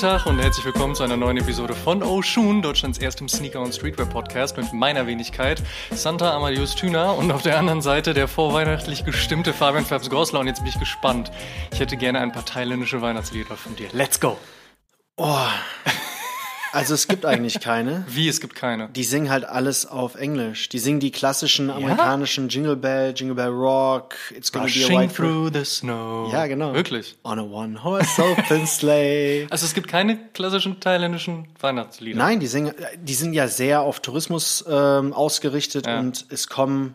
Tag und herzlich willkommen zu einer neuen Episode von Oshun, Deutschlands erstem Sneaker- und Streetwear-Podcast mit meiner Wenigkeit, Santa Amadeus Thüner und auf der anderen Seite der vorweihnachtlich gestimmte Fabian Fabs Gorsler und jetzt bin ich gespannt. Ich hätte gerne ein paar thailändische Weihnachtslieder von dir. Let's go! Oh, also es gibt eigentlich keine. Wie, es gibt keine? Die singen halt alles auf Englisch. Die singen die klassischen amerikanischen Jingle Bell, Jingle Bell Rock, It's Gonna Be a Rushing White through the snow. Ja, genau. Wirklich? On a one-horse open sleigh. Also es gibt keine klassischen thailändischen Weihnachtslieder? Nein, die singen, die sind ja sehr auf Tourismus ähm, ausgerichtet Ja. und es kommen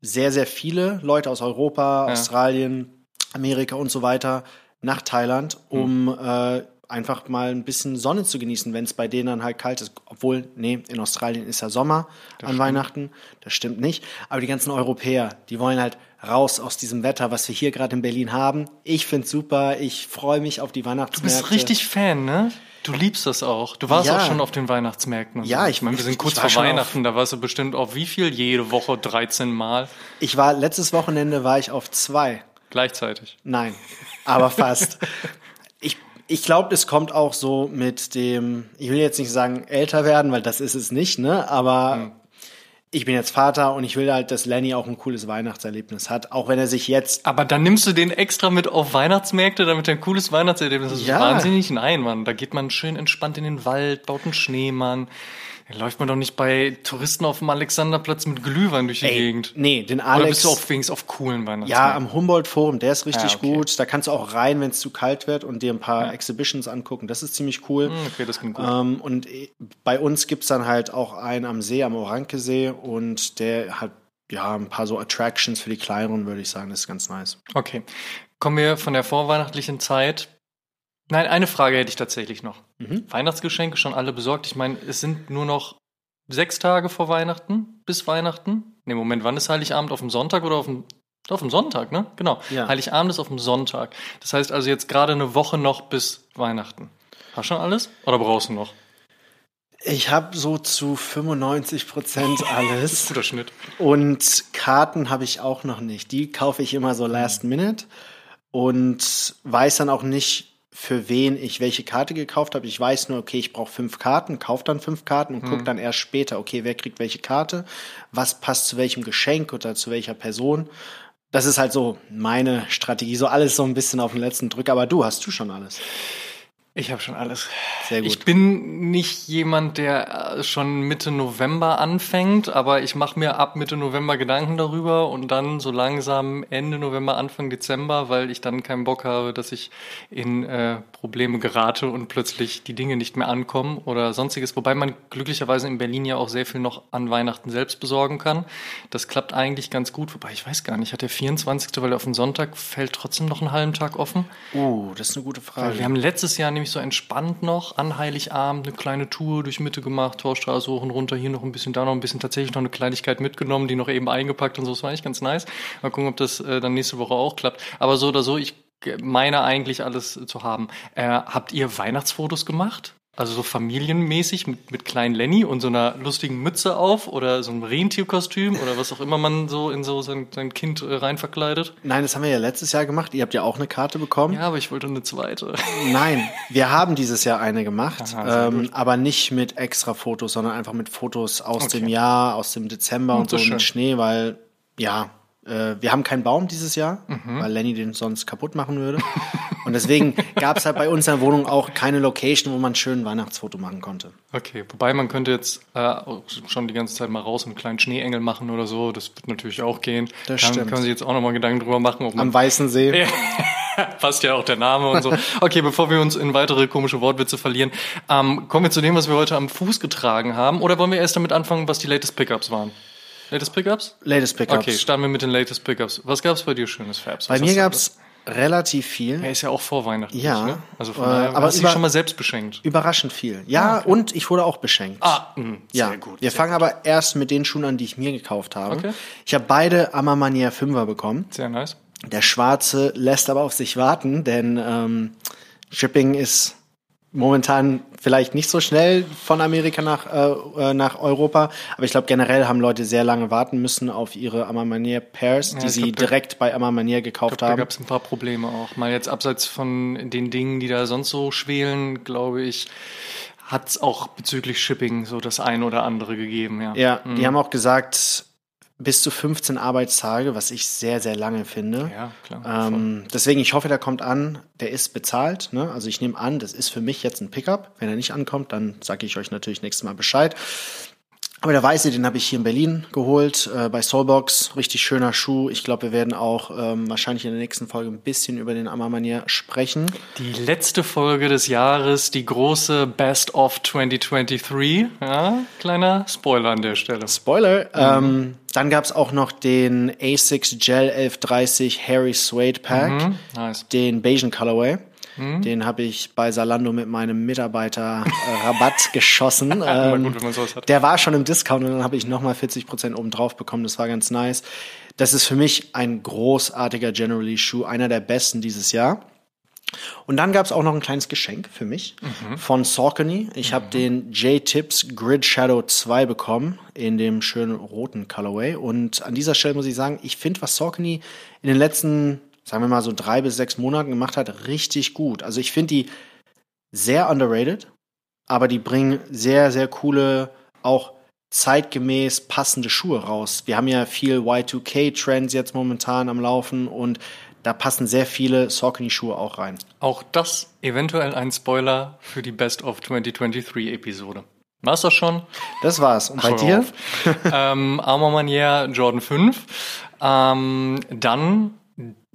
sehr, sehr viele Leute aus Europa, Australien, Amerika und so weiter nach Thailand, um äh, einfach mal ein bisschen Sonne zu genießen, wenn es bei denen dann halt kalt ist. Obwohl, nee, in Australien ist ja Sommer an Weihnachten. Das stimmt nicht. Aber die ganzen Europäer, die wollen halt raus aus diesem Wetter, was wir hier gerade in Berlin haben. Ich find's super. Ich freue mich auf die Du Weihnachtsmärkte. bist richtig Fan, ne? Du liebst das auch. Du warst Ja. auch schon auf den Weihnachtsmärkten. Ja, so. ich- ich meine, wir sind kurz vor schon auf- Weihnachten, da warst du bestimmt auf wie viel? Jede Woche 13 Mal Ich war letztes Wochenende war ich auf zwei. gleichzeitig. Nein, aber fast. ich glaube, es kommt auch so mit dem, ich will jetzt nicht sagen älter werden, weil das ist es nicht, ne? Aber ich bin jetzt Vater und ich will halt, dass Lenny auch ein cooles Weihnachtserlebnis hat, auch wenn er sich jetzt Aber dann nimmst du den extra mit auf Weihnachtsmärkte, damit er ein cooles Weihnachtserlebnis hat. Das ist Ja. wahnsinnig. Nein, Mann. Da geht man schön entspannt in den Wald, baut einen Schneemann. Läuft man doch nicht bei Touristen auf dem Alexanderplatz mit Glühwein durch die Ey, Gegend. nee, den Oder Alex bist du auf wenigstens auf coolen Weihnachtsmärkten? ja am Humboldt Forum, der ist richtig Ah, okay. gut. Da kannst du auch rein, wenn es zu kalt wird und dir ein paar Exhibitions angucken. Das ist ziemlich cool. Hm, Okay, das klingt gut. Ähm, und eh, bei uns gibt's dann halt auch einen am See, am Orankesee und der hat ja ein paar so Attractions für die Kleineren, würde ich sagen. Das ist ganz nice. Okay. Kommen wir von der vorweihnachtlichen Zeit. Nein, eine Frage hätte ich tatsächlich noch. Mhm. Weihnachtsgeschenke schon alle besorgt. Ich meine, es sind nur noch sechs Tage vor Weihnachten bis Weihnachten. Ne, Moment, wann ist Heiligabend? Auf dem Sonntag oder auf dem, auf dem Sonntag, ne? Genau. Ja. Heiligabend ist auf dem Sonntag. Das heißt also jetzt gerade eine Woche noch bis Weihnachten. Hast du schon alles? Oder brauchst du noch? Ich habe so zu 95 Prozent alles. Guter Schnitt. Und Karten habe ich auch noch nicht. Die kaufe ich immer so last minute und weiß dann auch nicht, für wen ich welche Karte gekauft habe. Ich weiß nur, okay, ich brauche fünf Karten, kaufe dann fünf Karten und Mhm. dann erst später, okay, wer kriegt welche Karte, was passt zu welchem Geschenk oder zu welcher Person. Das ist halt so meine Strategie, so alles so ein bisschen auf den letzten Drück. Aber du, hast du schon alles? Ich habe schon alles. Sehr gut. Ich bin nicht jemand, der äh, schon Mitte November anfängt, aber ich mache mir ab Mitte November Gedanken darüber und dann so langsam Ende November, Anfang Dezember, weil ich dann keinen Bock habe, dass ich in äh, Probleme gerate und plötzlich die Dinge nicht mehr ankommen oder sonstiges. Wobei man glücklicherweise in Berlin ja auch sehr viel noch an Weihnachten selbst besorgen kann. Das klappt eigentlich ganz gut. Wobei ich weiß gar nicht, hat der 24., weil er auf den Sonntag fällt, trotzdem noch einen halben Tag offen? Uh, das ist eine gute Frage. Wir haben letztes Jahr nämlich so entspannt noch an Heiligabend eine kleine Tour durch Mitte gemacht, Torstraße hoch und runter, hier noch ein bisschen, da noch ein bisschen, tatsächlich noch eine Kleinigkeit mitgenommen, die noch eben eingepackt und so. Das war eigentlich ganz nice. Mal gucken, ob das äh, dann nächste Woche auch klappt. Aber so oder so, ich äh, meine eigentlich alles zu haben. Äh, habt ihr Weihnachtsfotos gemacht? Also so familienmäßig mit, mit kleinen Lenny und so einer lustigen Mütze auf oder so einem Rentierkostüm oder was auch immer man so in so sein, sein Kind äh, rein verkleidet? Nein, das haben wir ja letztes Jahr gemacht. Ihr habt ja auch eine Karte bekommen. Ja, aber ich wollte eine zweite. Nein, wir haben dieses Jahr eine gemacht, Aha, ähm, aber nicht mit extra Fotos, sondern einfach mit Fotos aus Okay. dem Jahr, aus dem Dezember und so das ist schön. mit Schnee, weil ja, äh, wir haben keinen Baum dieses Jahr, Mhm. weil Lenny den sonst kaputt machen würde. und deswegen gab es halt bei uns in der Wohnung auch keine Location, wo man ein schön Weihnachtsfoto machen konnte. Okay, wobei man könnte jetzt äh, schon die ganze Zeit mal raus und einen kleinen Schneeengel machen oder so. Das wird natürlich auch gehen. Das Kann, stimmt. Kann man sich jetzt auch nochmal Gedanken drüber machen, ob man Am Weißen See. Passt ja auch der Name und so. Okay, bevor wir uns in weitere komische Wortwitze verlieren, ähm, kommen wir zu dem, was wir heute am Fuß getragen haben. Oder wollen wir erst damit anfangen, was die latest Pickups waren? Latest Pickups? Latest Pickups. Okay, starten wir mit den latest Pickups. Was gab's bei dir schönes Fabs? bei mir gab's relativ viel. Er ist ja auch vor Weihnachten. Ja, Ne? Also von äh, daher, aber hast dich über- schon mal selbst beschenkt. Überraschend viel. Ja, und ich wurde auch beschenkt. Ah, mh, Ja, sehr gut. wir fangen aber erst mit den Schuhen an, die ich mir gekauft habe. Okay. Ich habe beide Amamanier 5er bekommen. Sehr nice. Der schwarze lässt aber auf sich warten, denn ähm, Shipping ist momentan vielleicht nicht so schnell von Amerika nach, äh, äh nach Europa, aber ich glaube generell haben Leute sehr lange warten müssen auf ihre Amamanier Pairs, ja, die sie glaub, direkt bei Amamanier gekauft glaub, haben. Da gab es ein paar Probleme auch. Mal jetzt abseits von den Dingen, die da sonst so schwelen, glaube ich, hat es auch bezüglich Shipping so das ein oder andere gegeben. Ja, ja mhm. die haben auch gesagt, bis zu 15 Arbeitstage, was ich sehr, sehr lange finde. Ja, klar. Ähm, deswegen, ich hoffe, der kommt an. Der ist bezahlt. Ne? Also ich nehme an, das ist für mich jetzt ein Pickup. Wenn er nicht ankommt, dann sage ich euch natürlich nächstes Mal Bescheid. Aber der weiße, den habe ich hier in Berlin geholt, äh, bei Soulbox. Richtig schöner Schuh. Ich glaube, wir werden auch ähm, wahrscheinlich in der nächsten Folge ein bisschen über den Amamanier sprechen. Die letzte Folge des Jahres, die große Best of 2023. Ja, kleiner Spoiler an der Stelle. Spoiler. Mhm. Ähm, dann gab es auch noch den A6 Gel 1130 Harry Suede Pack. Mhm, nice. Den Bayesian Colorway. Mhm. Den habe ich bei Salando mit meinem Mitarbeiter äh, Rabatt geschossen. ähm, gut, der war schon im Discount und dann habe ich nochmal 40 Prozent obendrauf bekommen. Das war ganz nice. Das ist für mich ein großartiger Generally Schuh, einer der besten dieses Jahr. Und dann gab es auch noch ein kleines Geschenk für mich mhm. von Saucony. Ich mhm. habe den J-Tips Grid Shadow 2 bekommen in dem schönen roten Colorway. Und an dieser Stelle muss ich sagen, ich finde, was Saucony in den letzten sagen wir mal so drei bis sechs Monaten gemacht hat, richtig gut. Also ich finde die sehr underrated, aber die bringen sehr, sehr coole, auch zeitgemäß passende Schuhe raus. Wir haben ja viel Y2K-Trends jetzt momentan am Laufen und da passen sehr viele Saucony-Schuhe auch rein. Auch das eventuell ein Spoiler für die Best of 2023 Episode. War's das schon? Das war's. Und bei Ach, dir? ähm, Armor Manier Jordan 5. Ähm, dann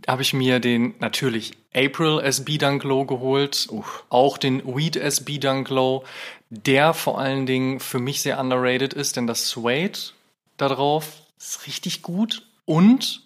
habe ich mir den natürlich April SB Dunk Low geholt, Uff. auch den Weed SB Dunk Low, der vor allen Dingen für mich sehr underrated ist, denn das Suede da drauf ist richtig gut und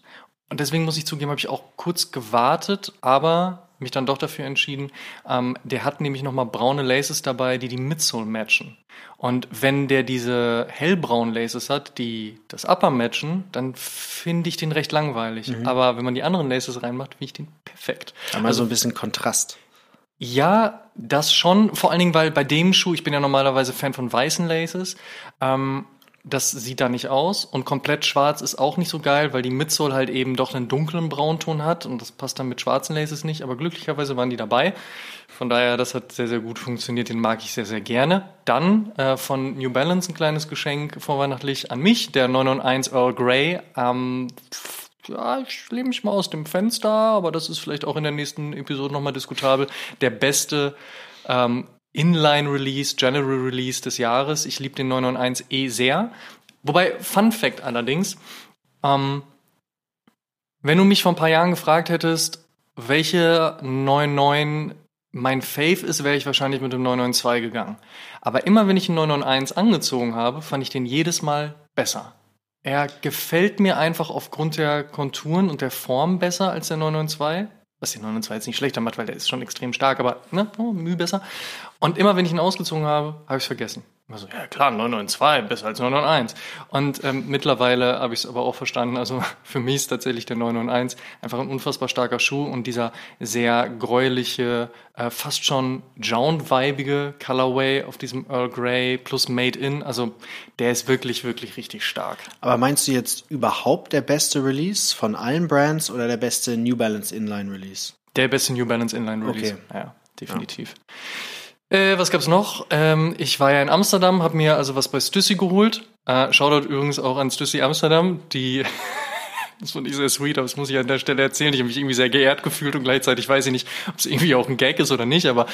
und deswegen muss ich zugeben, habe ich auch kurz gewartet, aber mich dann doch dafür entschieden. Ähm, der hat nämlich nochmal braune Laces dabei, die die Midsole matchen. Und wenn der diese hellbraunen Laces hat, die das Upper matchen, dann finde ich den recht langweilig. Mhm. Aber wenn man die anderen Laces reinmacht, finde ich den perfekt. Einmal also so ein bisschen Kontrast. Ja, das schon. Vor allen Dingen, weil bei dem Schuh, ich bin ja normalerweise Fan von weißen Laces, ähm, das sieht da nicht aus. Und komplett schwarz ist auch nicht so geil, weil die Midsole halt eben doch einen dunklen Braunton hat und das passt dann mit schwarzen Laces nicht. Aber glücklicherweise waren die dabei. Von daher, das hat sehr, sehr gut funktioniert. Den mag ich sehr, sehr gerne. Dann äh, von New Balance ein kleines Geschenk vorweihnachtlich an mich, der 991 Earl Grey. Ähm, ja, ich lehne mich mal aus dem Fenster, aber das ist vielleicht auch in der nächsten Episode nochmal diskutabel. Der beste ähm, Inline-Release, General Release des Jahres. Ich liebe den 991e sehr. Wobei, Fun Fact allerdings, ähm, wenn du mich vor ein paar Jahren gefragt hättest, welche 99 mein Fave ist, wäre ich wahrscheinlich mit dem 992 gegangen. Aber immer wenn ich den 991 angezogen habe, fand ich den jedes Mal besser. Er gefällt mir einfach aufgrund der Konturen und der Form besser als der 992 was den 992 jetzt nicht schlechter macht, weil der ist schon extrem stark, aber ne, oh, Mühe besser. Und immer wenn ich ihn ausgezogen habe, habe ich es vergessen. Immer so, ja klar, 992, besser als 991. Und ähm, mittlerweile habe ich es aber auch verstanden. Also für mich ist tatsächlich der 991 einfach ein unfassbar starker Schuh und dieser sehr gräuliche, äh, fast schon Jound-weibige Colorway auf diesem Earl Grey plus Made In. Also der ist wirklich, wirklich richtig stark. Aber meinst du jetzt überhaupt der beste Release von allen Brands oder der beste New Balance Inline Release? Der beste New Balance Inline Release. Okay. Ja, definitiv. Ja. Äh, was gab's noch? Ähm, ich war ja in Amsterdam, habe mir also was bei Stüssi geholt. Äh, Shoutout übrigens auch an Stüssi Amsterdam, die das fand ich sehr sweet, aber das muss ich an der Stelle erzählen. Ich habe mich irgendwie sehr geehrt gefühlt und gleichzeitig weiß ich nicht, ob es irgendwie auch ein Gag ist oder nicht, aber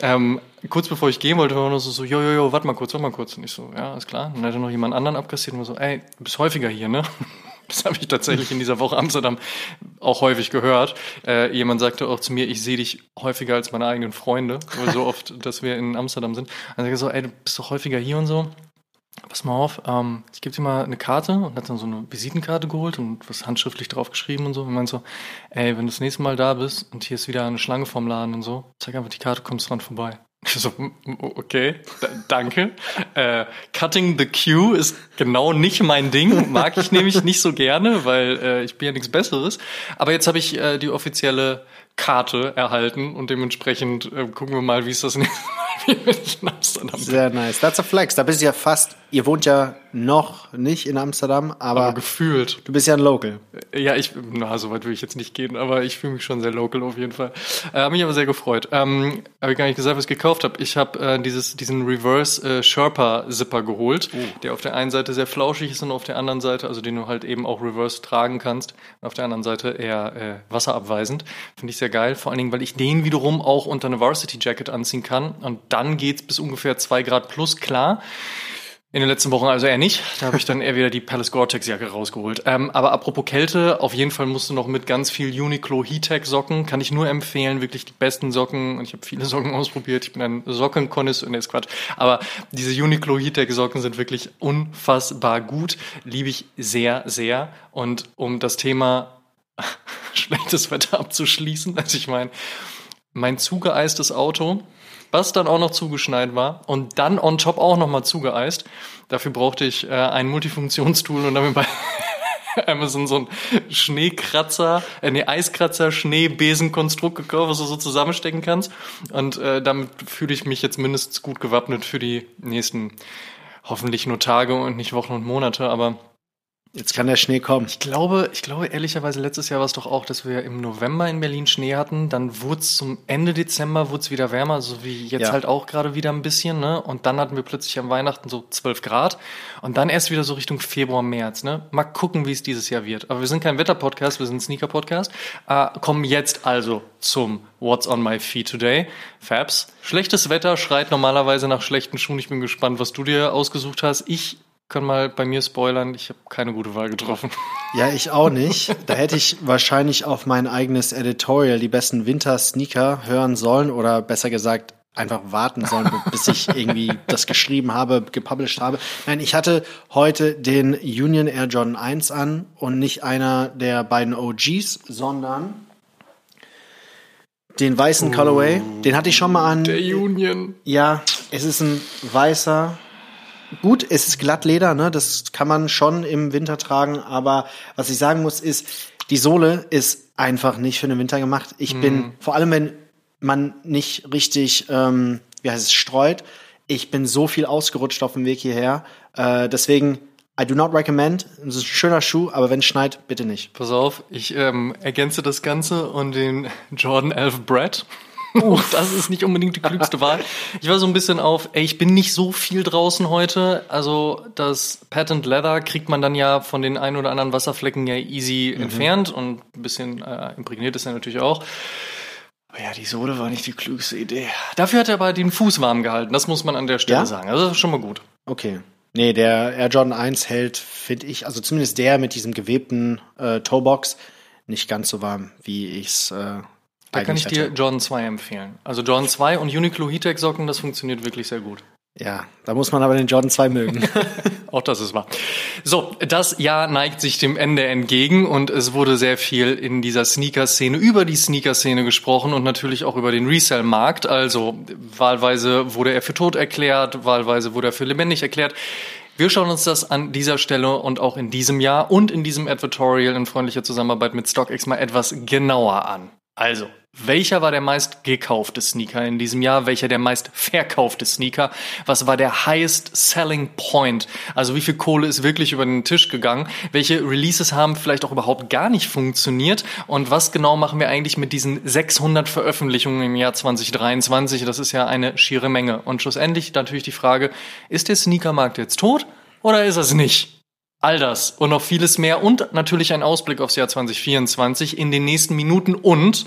ähm, kurz bevor ich gehen wollte, war nur so, so, jo, jo, jo, warte mal kurz, warte mal kurz. Und ich so, ja, ist klar. Und dann hat er noch jemand anderen abkassiert und war so, ey, du bist häufiger hier, ne? Das habe ich tatsächlich in dieser Woche Amsterdam auch häufig gehört. Äh, jemand sagte auch zu mir, ich sehe dich häufiger als meine eigenen Freunde, weil so oft, dass wir in Amsterdam sind. Dann ich so, ey, du bist doch häufiger hier und so. Pass mal auf, ähm, ich gebe dir mal eine Karte und hat dann so eine Visitenkarte geholt und was handschriftlich draufgeschrieben und so. Und meint so, ey, wenn du das nächste Mal da bist und hier ist wieder eine Schlange vorm Laden und so, zeig einfach die Karte, kommst dran vorbei. So, okay, danke. Äh, Cutting the Queue ist genau nicht mein Ding. Mag ich nämlich nicht so gerne, weil äh, ich bin ja nichts Besseres. Aber jetzt habe ich äh, die offizielle Karte erhalten und dementsprechend äh, gucken wir mal, wie es das nächste Mal wenn ich in Amsterdam bin. Sehr nice. That's a flex. Da bist du ja fast, ihr wohnt ja noch nicht in Amsterdam, aber, aber gefühlt. Du bist ja ein Local. Ja, ich, na, so weit will ich jetzt nicht gehen, aber ich fühle mich schon sehr local auf jeden Fall. Äh, habe mich aber sehr gefreut. Ähm, habe ich gar nicht gesagt, was ich gekauft habe. Ich habe äh, dieses, diesen Reverse äh, Sherpa Zipper geholt, oh. der auf der einen Seite sehr flauschig ist und auf der anderen Seite, also den du halt eben auch reverse tragen kannst, und auf der anderen Seite eher äh, wasserabweisend. Finde ich sehr geil. Vor allen Dingen, weil ich den wiederum auch unter eine Varsity Jacket anziehen kann und dann geht's bis ungefähr zwei Grad plus klar. In den letzten Wochen also eher nicht. Da habe ich dann eher wieder die Palace Gore-Tex Jacke rausgeholt. Ähm, aber apropos Kälte, auf jeden Fall musst du noch mit ganz viel Uniqlo Heattech Socken. Kann ich nur empfehlen, wirklich die besten Socken. Und ich habe viele Socken ausprobiert. Ich bin ein Sockenkonnoisseur, nee, ist Quatsch. Aber diese Uniqlo Heattech Socken sind wirklich unfassbar gut. Liebe ich sehr, sehr. Und um das Thema schlechtes Wetter abzuschließen, also ich meine, mein zugeeistes Auto was dann auch noch zugeschneit war und dann on top auch nochmal zugeeist. Dafür brauchte ich äh, ein Multifunktionstool und damit bei Amazon so ein Schneekratzer, äh, nee, Eiskratzer, Schneebesenkonstrukt gekauft, was du so zusammenstecken kannst. Und äh, damit fühle ich mich jetzt mindestens gut gewappnet für die nächsten hoffentlich nur Tage und nicht Wochen und Monate, aber Jetzt kann der Schnee kommen. Ich glaube, ich glaube ehrlicherweise, letztes Jahr war es doch auch, dass wir im November in Berlin Schnee hatten. Dann wurde es zum Ende Dezember wurde wieder wärmer, so wie jetzt ja. halt auch gerade wieder ein bisschen. Ne? Und dann hatten wir plötzlich am Weihnachten so 12 Grad. Und dann erst wieder so Richtung Februar, März. Ne? Mal gucken, wie es dieses Jahr wird. Aber wir sind kein Wetter-Podcast, wir sind ein Sneaker-Podcast. Äh, kommen jetzt also zum What's on my feet today. Fabs, schlechtes Wetter schreit normalerweise nach schlechten Schuhen. Ich bin gespannt, was du dir ausgesucht hast. Ich kann mal bei mir spoilern, ich habe keine gute Wahl getroffen. Ja, ich auch nicht. Da hätte ich wahrscheinlich auf mein eigenes Editorial die besten Winter-Sneaker hören sollen oder besser gesagt einfach warten sollen, bis ich irgendwie das geschrieben habe, gepublished habe. Nein, ich hatte heute den Union Air Jordan 1 an und nicht einer der beiden OGs, sondern den weißen oh, Colorway. Den hatte ich schon mal an. Der Union. Ja, es ist ein weißer gut, es ist Glattleder, ne? Das kann man schon im Winter tragen, aber was ich sagen muss, ist, die Sohle ist einfach nicht für den Winter gemacht. Ich mhm. bin, vor allem wenn man nicht richtig, ähm, wie heißt es, streut, ich bin so viel ausgerutscht auf dem Weg hierher. Äh, deswegen, I do not recommend. Es ist ein schöner Schuh, aber wenn es schneit, bitte nicht. Pass auf, ich ähm, ergänze das Ganze und den Jordan 11 Brad das ist nicht unbedingt die klügste Wahl. Ich war so ein bisschen auf, ey, ich bin nicht so viel draußen heute. Also das Patent Leather kriegt man dann ja von den ein oder anderen Wasserflecken ja easy mhm. entfernt und ein bisschen äh, imprägniert ist er natürlich auch. Aber ja, die Sohle war nicht die klügste Idee. Dafür hat er aber den Fuß warm gehalten. Das muss man an der Stelle ja? sagen. Also das ist schon mal gut. Okay. Nee, der Air Jordan 1 hält, finde ich, also zumindest der mit diesem gewebten äh, Toebox, nicht ganz so warm, wie ich es äh, da kann ich dir Jordan 2 empfehlen. Also Jordan 2 und Uniqlo Heattech Socken, das funktioniert wirklich sehr gut. Ja, da muss man aber den Jordan 2 mögen. Auch das ist wahr. So, das Jahr neigt sich dem Ende entgegen und es wurde sehr viel in dieser Sneaker-Szene, über die Sneaker-Szene gesprochen und natürlich auch über den Resell-Markt. Also wahlweise wurde er für tot erklärt, wahlweise wurde er für lebendig erklärt. Wir schauen uns das an dieser Stelle und auch in diesem Jahr und in diesem Advertorial in freundlicher Zusammenarbeit mit StockX mal etwas genauer an. Also, welcher war der meist gekaufte Sneaker in diesem Jahr? Welcher der meist verkaufte Sneaker? Was war der highest selling point? Also wie viel Kohle ist wirklich über den Tisch gegangen? Welche Releases haben vielleicht auch überhaupt gar nicht funktioniert? Und was genau machen wir eigentlich mit diesen 600 Veröffentlichungen im Jahr 2023? Das ist ja eine schiere Menge. Und schlussendlich natürlich die Frage, ist der Sneakermarkt jetzt tot oder ist es nicht? All das und noch vieles mehr und natürlich ein Ausblick aufs Jahr 2024 in den nächsten Minuten und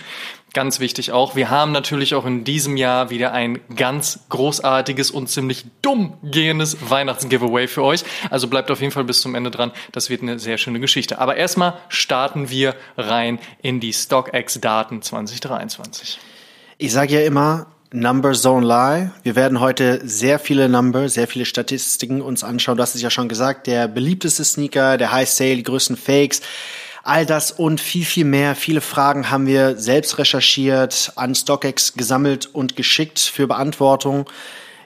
ganz wichtig auch, wir haben natürlich auch in diesem Jahr wieder ein ganz großartiges und ziemlich dumm gehendes Weihnachtsgiveaway für euch. Also bleibt auf jeden Fall bis zum Ende dran. Das wird eine sehr schöne Geschichte. Aber erstmal starten wir rein in die StockX-Daten 2023. Ich sage ja immer, Numbers don't lie. Wir werden heute sehr viele Number, sehr viele Statistiken uns anschauen. Hast es ja schon gesagt, der beliebteste Sneaker, der High Sale, die größten Fakes. All das und viel, viel mehr. Viele Fragen haben wir selbst recherchiert, an StockX gesammelt und geschickt für Beantwortung.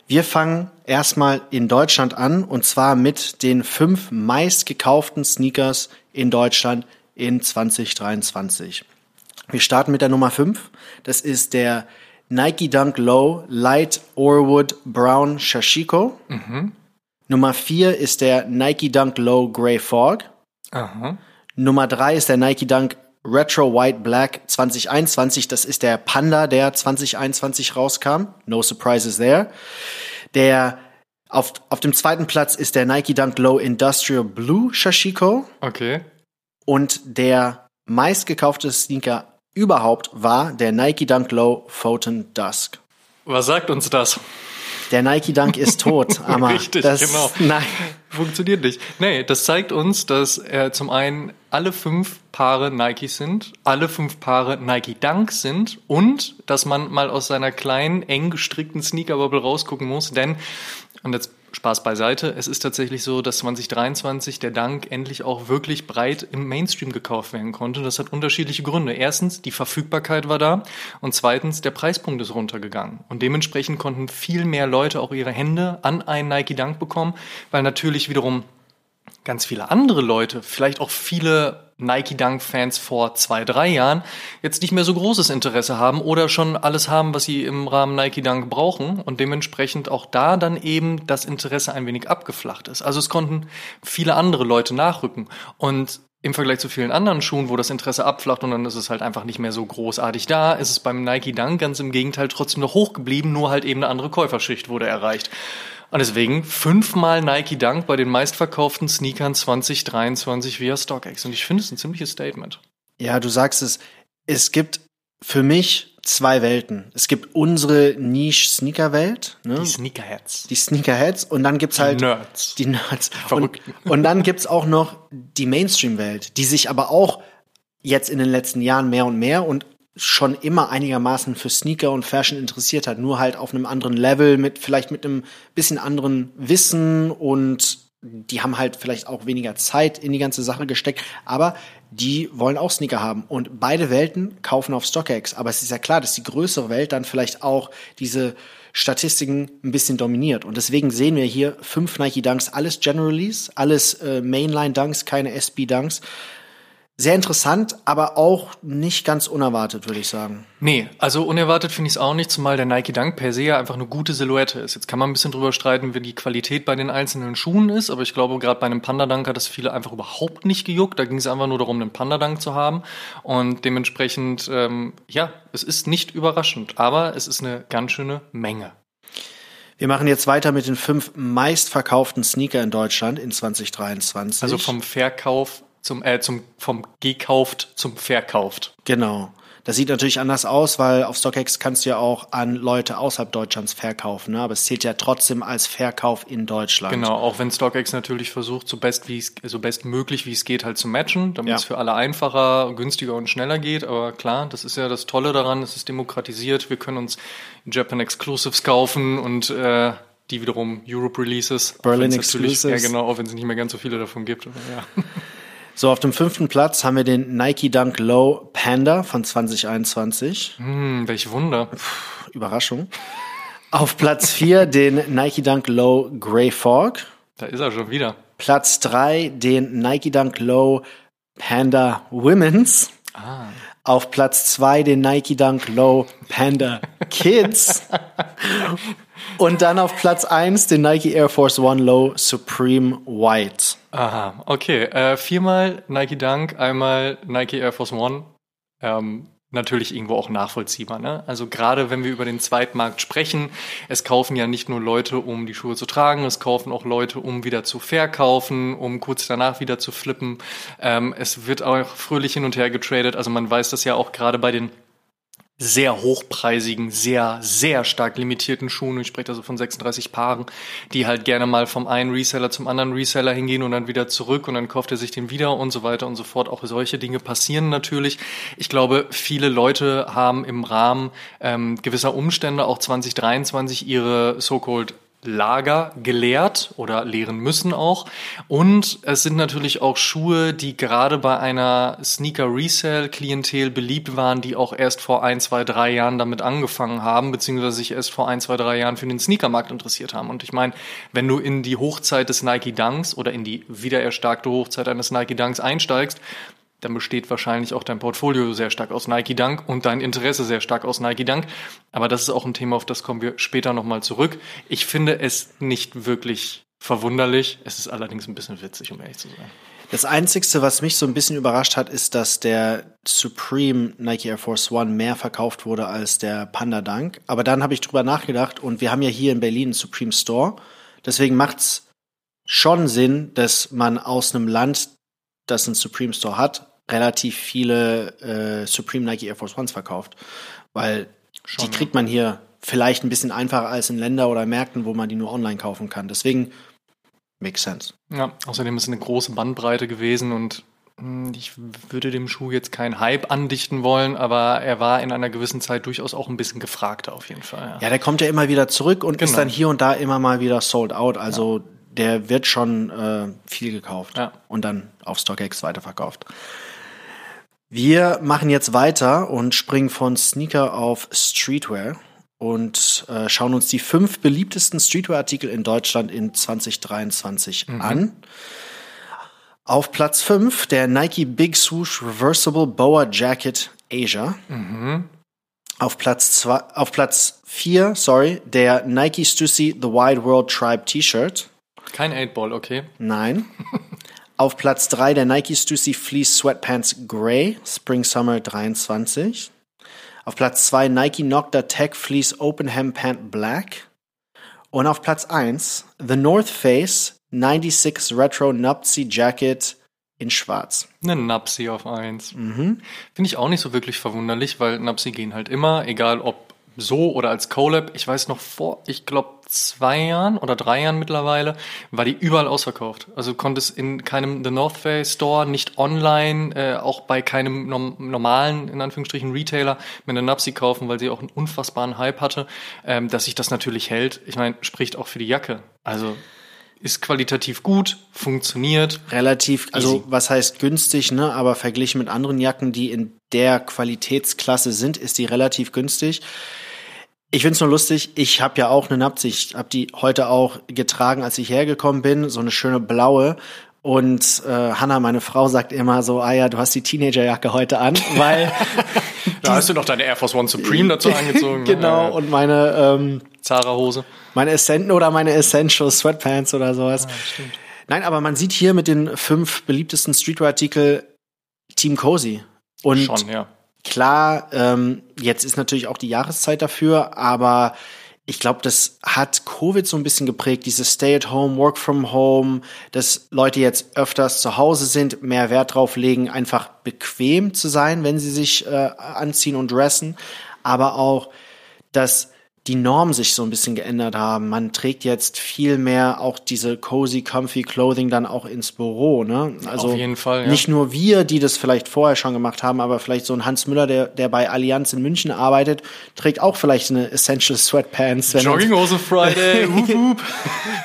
Wir fangen erstmal in Deutschland an und zwar mit den fünf meistgekauften Sneakers in Deutschland in 2023. Wir starten mit der Nummer fünf. Das ist der Nike Dunk Low Light Orwood Brown Shashiko. Mhm. Nummer 4 ist der Nike Dunk Low Grey Fog. Aha. Nummer 3 ist der Nike Dunk Retro White Black 2021. Das ist der Panda, der 2021 rauskam. No surprises there. Der auf, auf dem zweiten Platz ist der Nike Dunk Low Industrial Blue Shashiko. Okay. Und der meistgekaufte Sneaker überhaupt war der Nike Dunk Low Photon Dusk. Was sagt uns das? Der Nike Dunk ist tot, aber Richtig, das, genau. Nein. Funktioniert nicht. Nee, das zeigt uns, dass er zum einen alle fünf Paare Nikes sind, alle fünf Paare Nike Dunks sind und dass man mal aus seiner kleinen, eng gestrickten Sneakerbubble rausgucken muss, denn, und jetzt Spaß beiseite. Es ist tatsächlich so, dass 2023 der Dank endlich auch wirklich breit im Mainstream gekauft werden konnte. Das hat unterschiedliche Gründe. Erstens, die Verfügbarkeit war da und zweitens, der Preispunkt ist runtergegangen. Und dementsprechend konnten viel mehr Leute auch ihre Hände an einen Nike Dank bekommen, weil natürlich wiederum ganz viele andere Leute, vielleicht auch viele Nike Dunk Fans vor zwei, drei Jahren jetzt nicht mehr so großes Interesse haben oder schon alles haben, was sie im Rahmen Nike Dunk brauchen und dementsprechend auch da dann eben das Interesse ein wenig abgeflacht ist. Also es konnten viele andere Leute nachrücken und im Vergleich zu vielen anderen Schuhen, wo das Interesse abflacht und dann ist es halt einfach nicht mehr so großartig da, ist es beim Nike Dunk ganz im Gegenteil trotzdem noch hoch geblieben, nur halt eben eine andere Käuferschicht wurde erreicht. Und deswegen fünfmal Nike Dunk bei den meistverkauften Sneakern 2023 via StockX. Und ich finde es ein ziemliches Statement. Ja, du sagst es. Es gibt für mich zwei Welten. Es gibt unsere Niche-Sneaker-Welt. Ne? Die Sneakerheads. Die Sneakerheads. Und dann gibt's halt. Die Nerds. Die Nerds. Und, und dann gibt's auch noch die Mainstream-Welt, die sich aber auch jetzt in den letzten Jahren mehr und mehr und schon immer einigermaßen für Sneaker und Fashion interessiert hat, nur halt auf einem anderen Level, mit vielleicht mit einem bisschen anderen Wissen und die haben halt vielleicht auch weniger Zeit in die ganze Sache gesteckt, aber die wollen auch Sneaker haben. Und beide Welten kaufen auf StockX, aber es ist ja klar, dass die größere Welt dann vielleicht auch diese Statistiken ein bisschen dominiert. Und deswegen sehen wir hier fünf Nike Dunks, alles Generalies, alles äh, Mainline Dunks, keine SB Dunks sehr interessant, aber auch nicht ganz unerwartet, würde ich sagen. Nee, also unerwartet finde ich es auch nicht, zumal der Nike Dunk per se ja einfach eine gute Silhouette ist. Jetzt kann man ein bisschen drüber streiten, wie die Qualität bei den einzelnen Schuhen ist, aber ich glaube, gerade bei einem Panda Dunk hat das viele einfach überhaupt nicht gejuckt. Da ging es einfach nur darum, einen Panda Dunk zu haben. Und dementsprechend, ähm, ja, es ist nicht überraschend, aber es ist eine ganz schöne Menge. Wir machen jetzt weiter mit den fünf meistverkauften Sneaker in Deutschland in 2023. Also vom Verkauf zum, äh, zum, vom gekauft zum verkauft. Genau. Das sieht natürlich anders aus, weil auf StockX kannst du ja auch an Leute außerhalb Deutschlands verkaufen, ne? aber es zählt ja trotzdem als Verkauf in Deutschland. Genau, auch wenn StockX natürlich versucht, so best wie es, so bestmöglich wie es geht, halt zu matchen, damit ja. es für alle einfacher, günstiger und schneller geht. Aber klar, das ist ja das Tolle daran, es ist demokratisiert, wir können uns Japan Exclusives kaufen und äh, die wiederum Europe Releases. Berlin Exclusives. Ja, genau, auch wenn es nicht mehr ganz so viele davon gibt. Aber, ja. So, auf dem fünften Platz haben wir den Nike Dunk Low Panda von 2021. Hm, welch Wunder. Puh, Überraschung. Auf Platz vier den Nike Dunk Low Grey Fog. Da ist er schon wieder. Platz drei den Nike Dunk Low Panda Women's. Ah. Auf Platz zwei den Nike Dunk Low Panda Kids. Und dann auf Platz eins den Nike Air Force One Low Supreme White. Aha, okay. Äh, viermal Nike Dunk, einmal Nike Air Force One. Ähm, natürlich irgendwo auch nachvollziehbar. Ne? Also gerade wenn wir über den Zweitmarkt sprechen, es kaufen ja nicht nur Leute, um die Schuhe zu tragen, es kaufen auch Leute, um wieder zu verkaufen, um kurz danach wieder zu flippen. Ähm, es wird auch fröhlich hin und her getradet. Also man weiß das ja auch gerade bei den sehr hochpreisigen, sehr, sehr stark limitierten Schuhen. Ich spreche also von 36 Paaren, die halt gerne mal vom einen Reseller zum anderen Reseller hingehen und dann wieder zurück und dann kauft er sich den wieder und so weiter und so fort. Auch solche Dinge passieren natürlich. Ich glaube, viele Leute haben im Rahmen ähm, gewisser Umstände auch 2023 ihre so-called Lager geleert oder leeren müssen auch. Und es sind natürlich auch Schuhe, die gerade bei einer Sneaker-Resale-Klientel beliebt waren, die auch erst vor ein, zwei, drei Jahren damit angefangen haben, beziehungsweise sich erst vor ein, zwei, drei Jahren für den Sneakermarkt interessiert haben. Und ich meine, wenn du in die Hochzeit des Nike Dunks oder in die wiedererstarkte Hochzeit eines Nike Dunks einsteigst, dann besteht wahrscheinlich auch dein Portfolio sehr stark aus Nike Dunk und dein Interesse sehr stark aus Nike Dunk. Aber das ist auch ein Thema, auf das kommen wir später nochmal zurück. Ich finde es nicht wirklich verwunderlich. Es ist allerdings ein bisschen witzig, um ehrlich zu sein. Das Einzige, was mich so ein bisschen überrascht hat, ist, dass der Supreme Nike Air Force One mehr verkauft wurde als der Panda Dunk. Aber dann habe ich drüber nachgedacht und wir haben ja hier in Berlin einen Supreme Store. Deswegen macht es schon Sinn, dass man aus einem Land, das einen Supreme Store hat, relativ viele äh, Supreme Nike Air Force Ones verkauft. Weil schon, die kriegt man hier vielleicht ein bisschen einfacher als in Länder oder Märkten, wo man die nur online kaufen kann. Deswegen makes sense. Ja, außerdem ist es eine große Bandbreite gewesen und hm, ich würde dem Schuh jetzt keinen Hype andichten wollen, aber er war in einer gewissen Zeit durchaus auch ein bisschen gefragter auf jeden Fall. Ja, ja der kommt ja immer wieder zurück und genau. ist dann hier und da immer mal wieder sold out. Also ja. der wird schon äh, viel gekauft ja. und dann auf StockX weiterverkauft. Wir machen jetzt weiter und springen von Sneaker auf Streetwear und äh, schauen uns die fünf beliebtesten Streetwear-Artikel in Deutschland in 2023 mhm. an. Auf Platz 5 der Nike Big Swoosh Reversible Boa Jacket Asia. Mhm. Auf Platz zwei, auf Platz 4, sorry, der Nike Stussy The Wide World Tribe T-Shirt. Kein 8-Ball, okay. Nein. auf Platz 3 der Nike Stussy Fleece Sweatpants Grey Spring Summer 23. Auf Platz 2 Nike Nocta Tech Fleece Open Hem Pant Black. Und auf Platz 1 The North Face 96 Retro Nupsi Jacket in schwarz. Eine Napsi auf 1. Mhm. Finde ich auch nicht so wirklich verwunderlich, weil Napsi gehen halt immer, egal ob so oder als Collab. Ich weiß noch vor, ich glaube zwei Jahren oder drei Jahren mittlerweile, war die überall ausverkauft. Also du konntest in keinem The North Face Store, nicht online, äh, auch bei keinem nom normalen, in Anführungsstrichen, Retailer mit einer Napsi kaufen, weil sie auch einen unfassbaren Hype hatte, ähm, dass sich das natürlich hält. Ich meine, spricht auch für die Jacke. Also ist qualitativ gut, funktioniert. Relativ, also easy. was heißt günstig, ne? Aber verglichen mit anderen Jacken, die in der Qualitätsklasse sind, ist die relativ günstig. Ich find's nur lustig, ich habe ja auch eine Napsi, ich habe die heute auch getragen, als ich hergekommen bin, so eine schöne blaue. Und äh, Hanna, meine Frau, sagt immer so, ah ja, du hast die Teenagerjacke heute an, weil da hast du noch deine Air Force One Supreme dazu angezogen. Ne? genau, und meine ähm, Zara-Hose. Meine Essenten oder meine Essential Sweatpants oder sowas. Ah, stimmt. Nein, aber man sieht hier mit den fünf beliebtesten Streetwear-Artikel Team Cozy. Und Schon, ja. Klar, ähm, jetzt ist natürlich auch die Jahreszeit dafür, aber ich glaube, das hat Covid so ein bisschen geprägt, dieses Stay at Home, Work from Home, dass Leute jetzt öfters zu Hause sind, mehr Wert drauf legen, einfach bequem zu sein, wenn sie sich äh, anziehen und dressen, aber auch, dass die Normen sich so ein bisschen geändert haben. Man trägt jetzt viel mehr auch diese cozy, comfy Clothing dann auch ins Büro. Ne? Also Auf jeden Fall. Ja. Nicht nur wir, die das vielleicht vorher schon gemacht haben, aber vielleicht so ein Hans Müller, der, der bei Allianz in München arbeitet, trägt auch vielleicht eine Essential Sweatpants. Jogginghose Friday.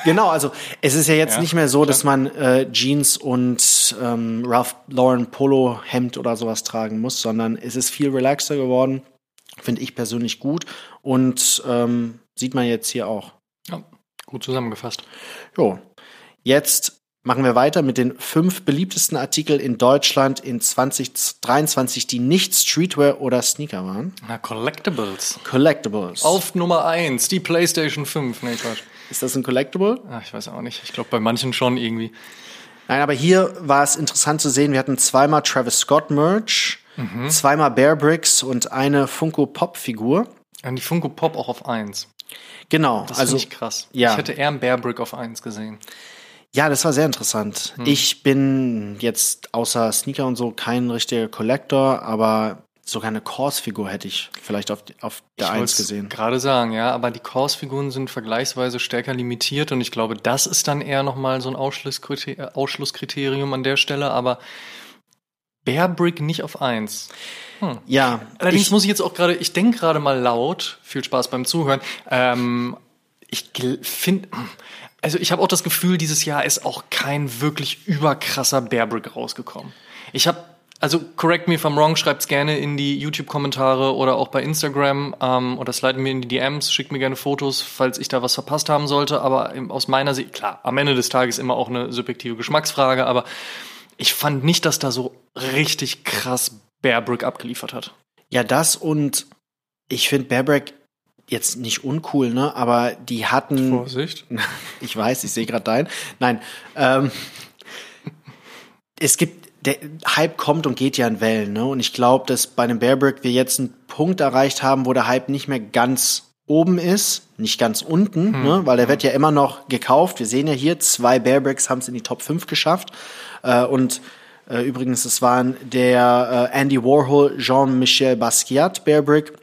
genau, also es ist ja jetzt ja, nicht mehr so, dass man äh, Jeans und ähm, Ralph Lauren Polo Hemd oder sowas tragen muss, sondern es ist viel relaxer geworden. Finde ich persönlich gut und ähm, sieht man jetzt hier auch. Ja, gut zusammengefasst. Jo. Jetzt machen wir weiter mit den fünf beliebtesten Artikeln in Deutschland in 2023, die nicht Streetwear oder Sneaker waren. Na, Collectibles. Collectibles. Auf Nummer eins die PlayStation 5. Nee, Quatsch. Ist das ein Collectible? Ach, ich weiß auch nicht. Ich glaube bei manchen schon irgendwie. Nein, aber hier war es interessant zu sehen, wir hatten zweimal Travis Scott Merch, mhm. zweimal Bear Bricks und eine Funko Pop Figur. Und die Funko Pop auch auf 1. Genau. Das also, ich krass. Ja. Ich hätte eher einen Bear Brick auf 1 gesehen. Ja, das war sehr interessant. Hm. Ich bin jetzt außer Sneaker und so kein richtiger Collector, aber sogar eine Course-Figur hätte ich vielleicht auf, auf der ich 1 gesehen. gerade sagen, ja, aber die Course-Figuren sind vergleichsweise stärker limitiert und ich glaube, das ist dann eher nochmal so ein Ausschlusskriterium an der Stelle, aber Bear Brick nicht auf 1. Hm. Ja. Allerdings ich, muss ich jetzt auch gerade, ich denke gerade mal laut, viel Spaß beim Zuhören. Ähm, ich finde, also ich habe auch das Gefühl, dieses Jahr ist auch kein wirklich überkrasser Bearbrick rausgekommen. Ich habe, also correct me if I'm wrong, schreibt's gerne in die YouTube-Kommentare oder auch bei Instagram ähm, oder slide mir in die DMs, schickt mir gerne Fotos, falls ich da was verpasst haben sollte. Aber aus meiner Sicht, klar, am Ende des Tages immer auch eine subjektive Geschmacksfrage, aber ich fand nicht, dass da so richtig krass Bearbrick abgeliefert hat. Ja, das und ich finde Bearbrick jetzt nicht uncool, ne? Aber die hatten. Vorsicht. Ich weiß, ich sehe gerade dein. Nein. Ähm, es gibt der Hype kommt und geht ja in Wellen, ne? Und ich glaube, dass bei dem Bearbrick wir jetzt einen Punkt erreicht haben, wo der Hype nicht mehr ganz oben ist, nicht ganz unten, hm. ne? weil der wird ja immer noch gekauft. Wir sehen ja hier, zwei Bearbricks haben es in die Top 5 geschafft. Äh, und äh, übrigens, es waren der äh, Andy Warhol, Jean-Michel Basquiat Bearbrick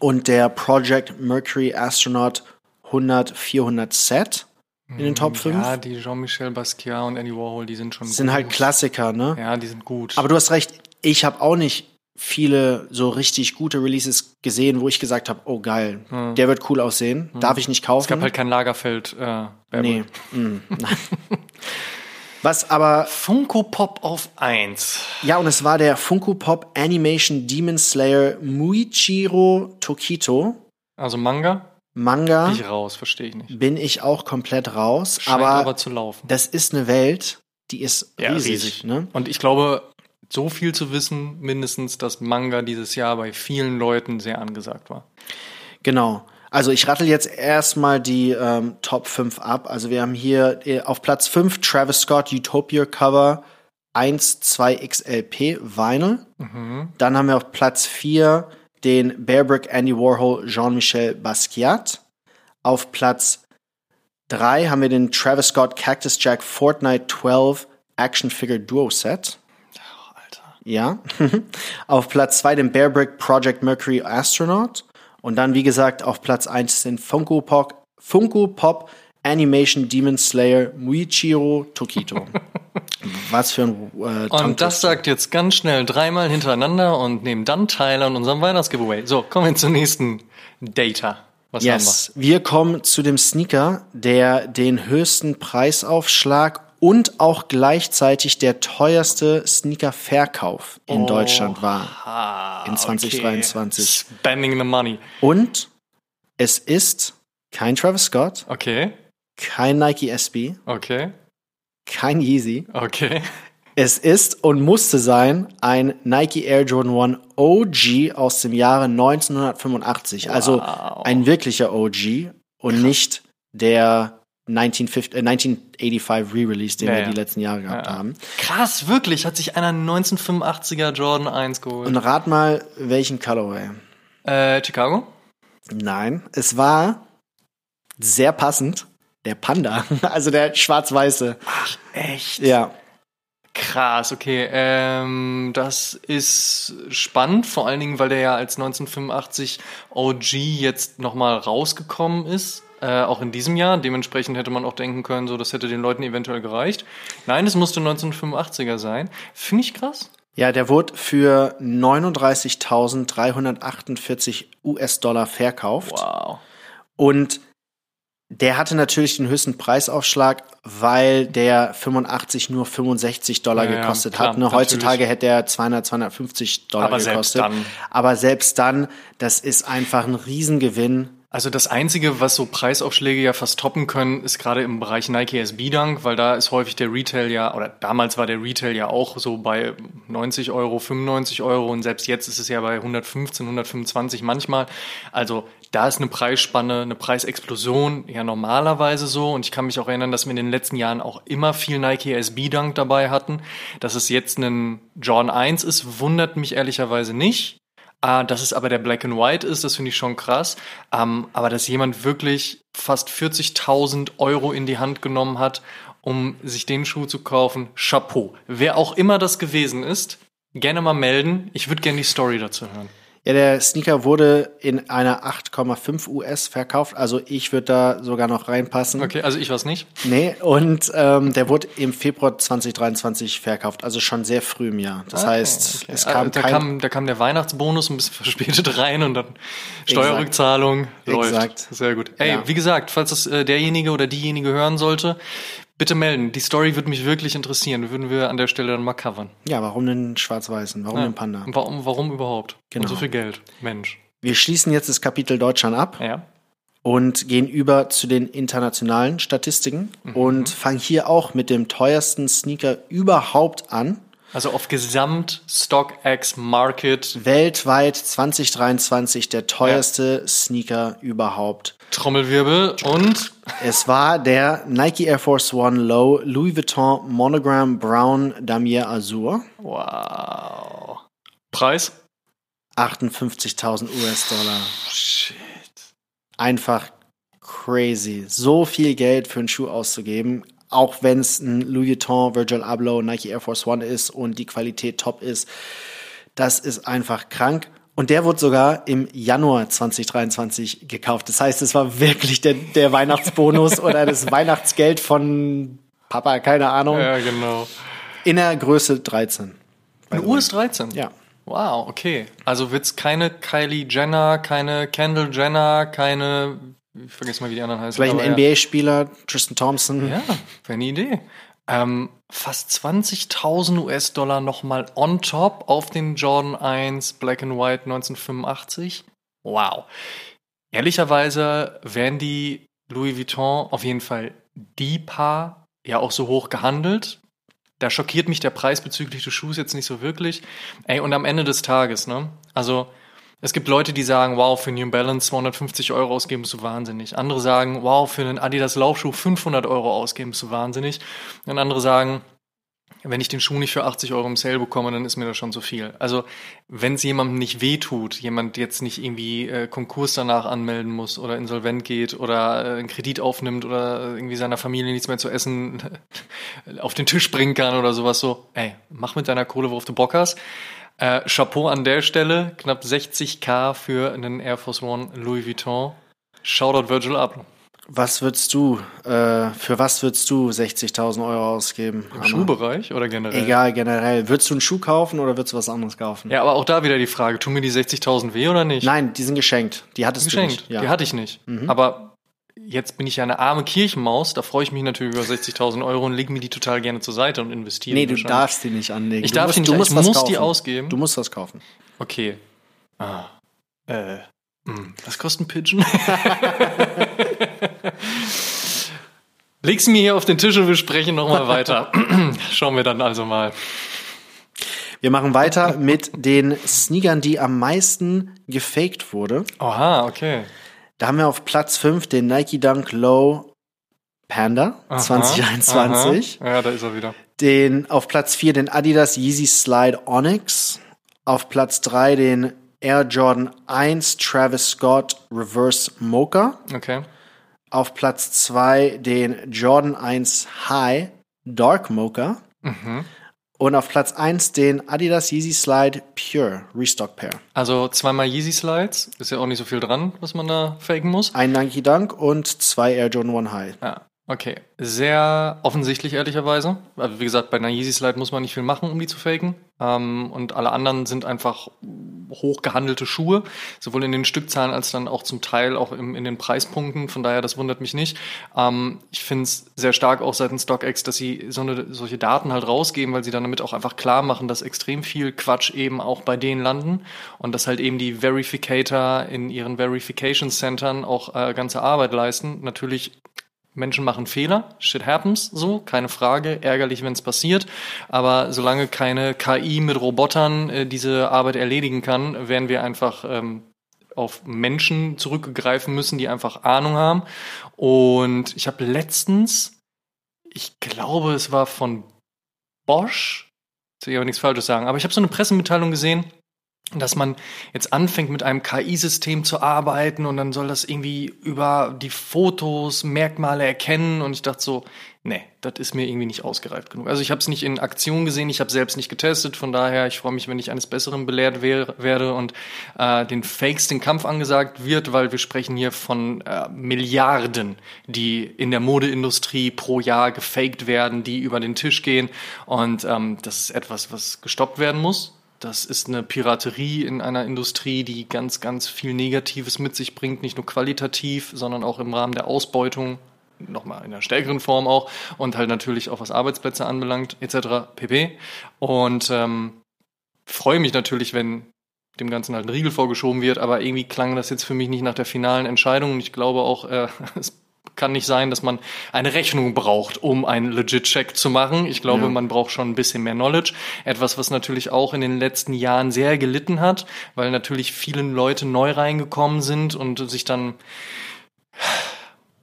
und der Project Mercury Astronaut 100-400 Set in den Top 5. Ja, die Jean-Michel Basquiat und Andy Warhol, die sind schon sind gut. halt Klassiker, ne? Ja, die sind gut. Aber du hast recht, ich habe auch nicht viele so richtig gute Releases gesehen, wo ich gesagt habe, oh geil, hm. der wird cool aussehen, hm. darf ich nicht kaufen. Es gab halt kein Lagerfeld. Äh, nee. Mm, Was aber. Funko Pop auf 1. Ja, und es war der Funko Pop Animation Demon Slayer Muichiro Tokito. Also Manga? Manga. Bin ich raus, verstehe ich nicht. Bin ich auch komplett raus. Scheint aber, aber zu laufen. Das ist eine Welt, die ist ja, riesig. riesig. Ne? Und ich glaube, so viel zu wissen, mindestens, dass Manga dieses Jahr bei vielen Leuten sehr angesagt war. Genau. Also ich rattel jetzt erstmal die ähm, Top 5 ab. Also wir haben hier äh, auf Platz 5 Travis Scott Utopia Cover 1 2 XLP Vinyl. Mhm. Dann haben wir auf Platz 4 den Bearbrick Andy Warhol Jean-Michel Basquiat. Auf Platz 3 haben wir den Travis Scott Cactus Jack Fortnite 12 Action Figure Duo Set. Ja. auf Platz 2 den Bearbrick Project Mercury Astronaut. Und dann, wie gesagt, auf Platz 1 sind Funko Pop, Funko Pop Animation Demon Slayer Muichiro Tokito. Was für ein äh, Und das sagt jetzt ganz schnell dreimal hintereinander und nehmen dann teil an unserem Weihnachtsgiveaway. So, kommen wir zum nächsten Data. Was yes. wir? wir kommen zu dem Sneaker, der den höchsten Preisaufschlag und auch gleichzeitig der teuerste Sneaker-Verkauf in oh, Deutschland war in 2023. Okay. Spending the money. Und es ist kein Travis Scott. Okay. Kein Nike SB. Okay. Kein Yeezy. Okay. Es ist und musste sein ein Nike Air Jordan 1 OG aus dem Jahre 1985. Also wow. Also ein wirklicher OG und Krass. nicht der 1950, äh, 1985 Re-Release, den ja, wir ja. die letzten Jahre gehabt ja, haben. Krass, wirklich, hat sich einer 1985er Jordan 1 geholt. Und rat mal, welchen Colorway? Äh, Chicago? Nein, es war sehr passend der Panda, also der schwarz-weiße. Ach, echt? Ja. Krass, okay. Ähm, das ist spannend, vor allen Dingen, weil der ja als 1985 OG jetzt nochmal rausgekommen ist. Äh, auch in diesem Jahr. Dementsprechend hätte man auch denken können, so das hätte den Leuten eventuell gereicht. Nein, es musste 1985er sein. Finde ich krass. Ja, der wurde für 39.348 US-Dollar verkauft. Wow. Und der hatte natürlich den höchsten Preisaufschlag, weil der 85 nur 65 Dollar ja, gekostet klar, hat. Ne? Heutzutage hätte er 200, 250 Dollar Aber gekostet. Selbst dann. Aber selbst dann, das ist einfach ein Riesengewinn also das Einzige, was so Preisaufschläge ja fast toppen können, ist gerade im Bereich Nike SB Dunk, weil da ist häufig der Retail ja, oder damals war der Retail ja auch so bei 90 Euro, 95 Euro und selbst jetzt ist es ja bei 115, 125 manchmal. Also da ist eine Preisspanne, eine Preisexplosion ja normalerweise so und ich kann mich auch erinnern, dass wir in den letzten Jahren auch immer viel Nike SB Dunk dabei hatten. Dass es jetzt ein John 1 ist, wundert mich ehrlicherweise nicht. Ah, dass es aber der Black and White ist, das finde ich schon krass. Ähm, aber dass jemand wirklich fast 40.000 Euro in die Hand genommen hat, um sich den Schuh zu kaufen, Chapeau. Wer auch immer das gewesen ist, gerne mal melden. Ich würde gerne die Story dazu hören. Ja, der Sneaker wurde in einer 8,5 US verkauft. Also ich würde da sogar noch reinpassen. Okay, also ich weiß nicht. Nee, und ähm, der wurde im Februar 2023 verkauft, also schon sehr früh im Jahr. Das okay, heißt, okay. es kam äh, da kein... Kam, da kam der Weihnachtsbonus ein bisschen verspätet rein und dann Steuerrückzahlung Exakt. läuft. Exakt. Sehr gut. Ey, ja. wie gesagt, falls das äh, derjenige oder diejenige hören sollte, Bitte melden. Die Story würde mich wirklich interessieren. Würden wir an der Stelle dann mal covern. Ja, warum den Schwarz-Weißen? Warum ja. den Panda? Warum, warum überhaupt? Genau. Und so viel Geld. Mensch. Wir schließen jetzt das Kapitel Deutschland ab. Ja. und gehen über zu den internationalen Statistiken mhm. und fangen hier auch mit dem teuersten Sneaker überhaupt an. Also auf Gesamt StockX Market. Weltweit 2023 der teuerste ja. Sneaker überhaupt. Trommelwirbel und? Es war der Nike Air Force One Low Louis Vuitton Monogram Brown Damier Azur. Wow. Preis? 58.000 US-Dollar. Shit. Einfach crazy. So viel Geld für einen Schuh auszugeben auch wenn es ein Louis Vuitton, Virgil Abloh, Nike Air Force One ist und die Qualität top ist. Das ist einfach krank. Und der wurde sogar im Januar 2023 gekauft. Das heißt, es war wirklich der, der Weihnachtsbonus oder das Weihnachtsgeld von Papa, keine Ahnung. Ja, genau. In der Größe 13. In US 13? Ja. Wow, okay. Also wird's keine Kylie Jenner, keine Kendall Jenner, keine ich vergesse mal, wie die anderen heißen. Vielleicht ein NBA-Spieler, Tristan Thompson. Ja, wäre eine Idee. Ähm, fast 20.000 US-Dollar nochmal on top auf den Jordan 1 Black and White 1985. Wow. Ehrlicherweise wären die Louis Vuitton auf jeden Fall die Paar ja auch so hoch gehandelt. Da schockiert mich der Preis bezüglich des Schuhs jetzt nicht so wirklich. Ey, und am Ende des Tages, ne? Also, es gibt Leute, die sagen, wow, für New Balance 250 Euro ausgeben ist so wahnsinnig. Andere sagen, wow, für einen Adidas Laufschuh 500 Euro ausgeben ist so wahnsinnig. Und andere sagen, wenn ich den Schuh nicht für 80 Euro im Sale bekomme, dann ist mir das schon zu viel. Also wenn es jemandem nicht wehtut, jemand jetzt nicht irgendwie äh, Konkurs danach anmelden muss oder insolvent geht oder äh, einen Kredit aufnimmt oder irgendwie seiner Familie nichts mehr zu essen auf den Tisch bringen kann oder sowas so, ey, mach mit deiner Kohle, worauf du Bock hast. Äh, Chapeau an der Stelle, knapp 60k für einen Air Force One Louis Vuitton. Shoutout Virgil Abloh. Was würdest du, äh, für was würdest du 60.000 Euro ausgeben? Im Schuhbereich oder generell? Egal, generell. Würdest du einen Schuh kaufen oder würdest du was anderes kaufen? Ja, aber auch da wieder die Frage, tun mir die 60.000 weh oder nicht? Nein, die sind geschenkt. Die hattest geschenkt. du nicht. Ja. Die hatte ich nicht. Mhm. Aber jetzt bin ich ja eine arme Kirchenmaus, da freue ich mich natürlich über 60.000 Euro und lege mir die total gerne zur Seite und investiere. Nee, du darfst die nicht anlegen. Ich du darf musst, die nicht, du musst ich muss kaufen. die ausgeben. Du musst das kaufen. Okay. Ah. Äh. Mh. Hm. Was kostet ein Pigeon? Leg's mir hier auf den Tisch und wir sprechen nochmal weiter. Schauen wir dann also mal. Wir machen weiter mit den Sneakern, die am meisten gefaked wurde. Oha, okay. Da haben wir auf Platz 5 den Nike Dunk Low Panda aha, 2021. Aha. Ja, da ist er wieder. Den auf Platz 4 den Adidas Yeezy Slide Onyx. Auf Platz 3 den Air Jordan 1 Travis Scott Reverse Mocha. Okay. Auf Platz 2 den Jordan 1 High Dark Mocha. Mhm. Und auf Platz 1 den Adidas Yeezy Slide Pure Restock Pair. Also zweimal Yeezy Slides, ist ja auch nicht so viel dran, was man da faken muss. Ein Nike Dunk und zwei Air Jordan 1 High. Ja. Okay, sehr offensichtlich ehrlicherweise. Also wie gesagt, bei einer Yeezy Slide muss man nicht viel machen, um die zu faken. Ähm, und alle anderen sind einfach hochgehandelte Schuhe, sowohl in den Stückzahlen als dann auch zum Teil auch im, in den Preispunkten. Von daher, das wundert mich nicht. Ähm, ich finde es sehr stark auch seitens StockX, dass sie so eine, solche Daten halt rausgeben, weil sie dann damit auch einfach klar machen, dass extrem viel Quatsch eben auch bei denen landen und dass halt eben die Verificator in ihren Verification Centern auch äh, ganze Arbeit leisten. Natürlich Menschen machen Fehler, shit happens, so, keine Frage, ärgerlich, wenn es passiert, aber solange keine KI mit Robotern äh, diese Arbeit erledigen kann, werden wir einfach ähm, auf Menschen zurückgreifen müssen, die einfach Ahnung haben. Und ich habe letztens, ich glaube, es war von Bosch, jetzt will ich aber nichts Falsches sagen, aber ich habe so eine Pressemitteilung gesehen, dass man jetzt anfängt mit einem KI-System zu arbeiten und dann soll das irgendwie über die Fotos Merkmale erkennen. Und ich dachte so, nee, das ist mir irgendwie nicht ausgereift genug. Also ich habe es nicht in Aktion gesehen, ich habe selbst nicht getestet, von daher ich freue mich, wenn ich eines Besseren belehrt wär, werde und äh, den Fakes den Kampf angesagt wird, weil wir sprechen hier von äh, Milliarden, die in der Modeindustrie pro Jahr gefaked werden, die über den Tisch gehen. Und ähm, das ist etwas, was gestoppt werden muss das ist eine Piraterie in einer Industrie, die ganz, ganz viel Negatives mit sich bringt, nicht nur qualitativ, sondern auch im Rahmen der Ausbeutung, nochmal in einer stärkeren Form auch, und halt natürlich auch was Arbeitsplätze anbelangt, etc. pp. Und ähm, freue mich natürlich, wenn dem Ganzen halt ein Riegel vorgeschoben wird, aber irgendwie klang das jetzt für mich nicht nach der finalen Entscheidung und ich glaube auch, äh, es kann nicht sein, dass man eine Rechnung braucht, um einen Legit-Check zu machen. Ich glaube, ja. man braucht schon ein bisschen mehr Knowledge. Etwas, was natürlich auch in den letzten Jahren sehr gelitten hat, weil natürlich viele Leute neu reingekommen sind und sich dann,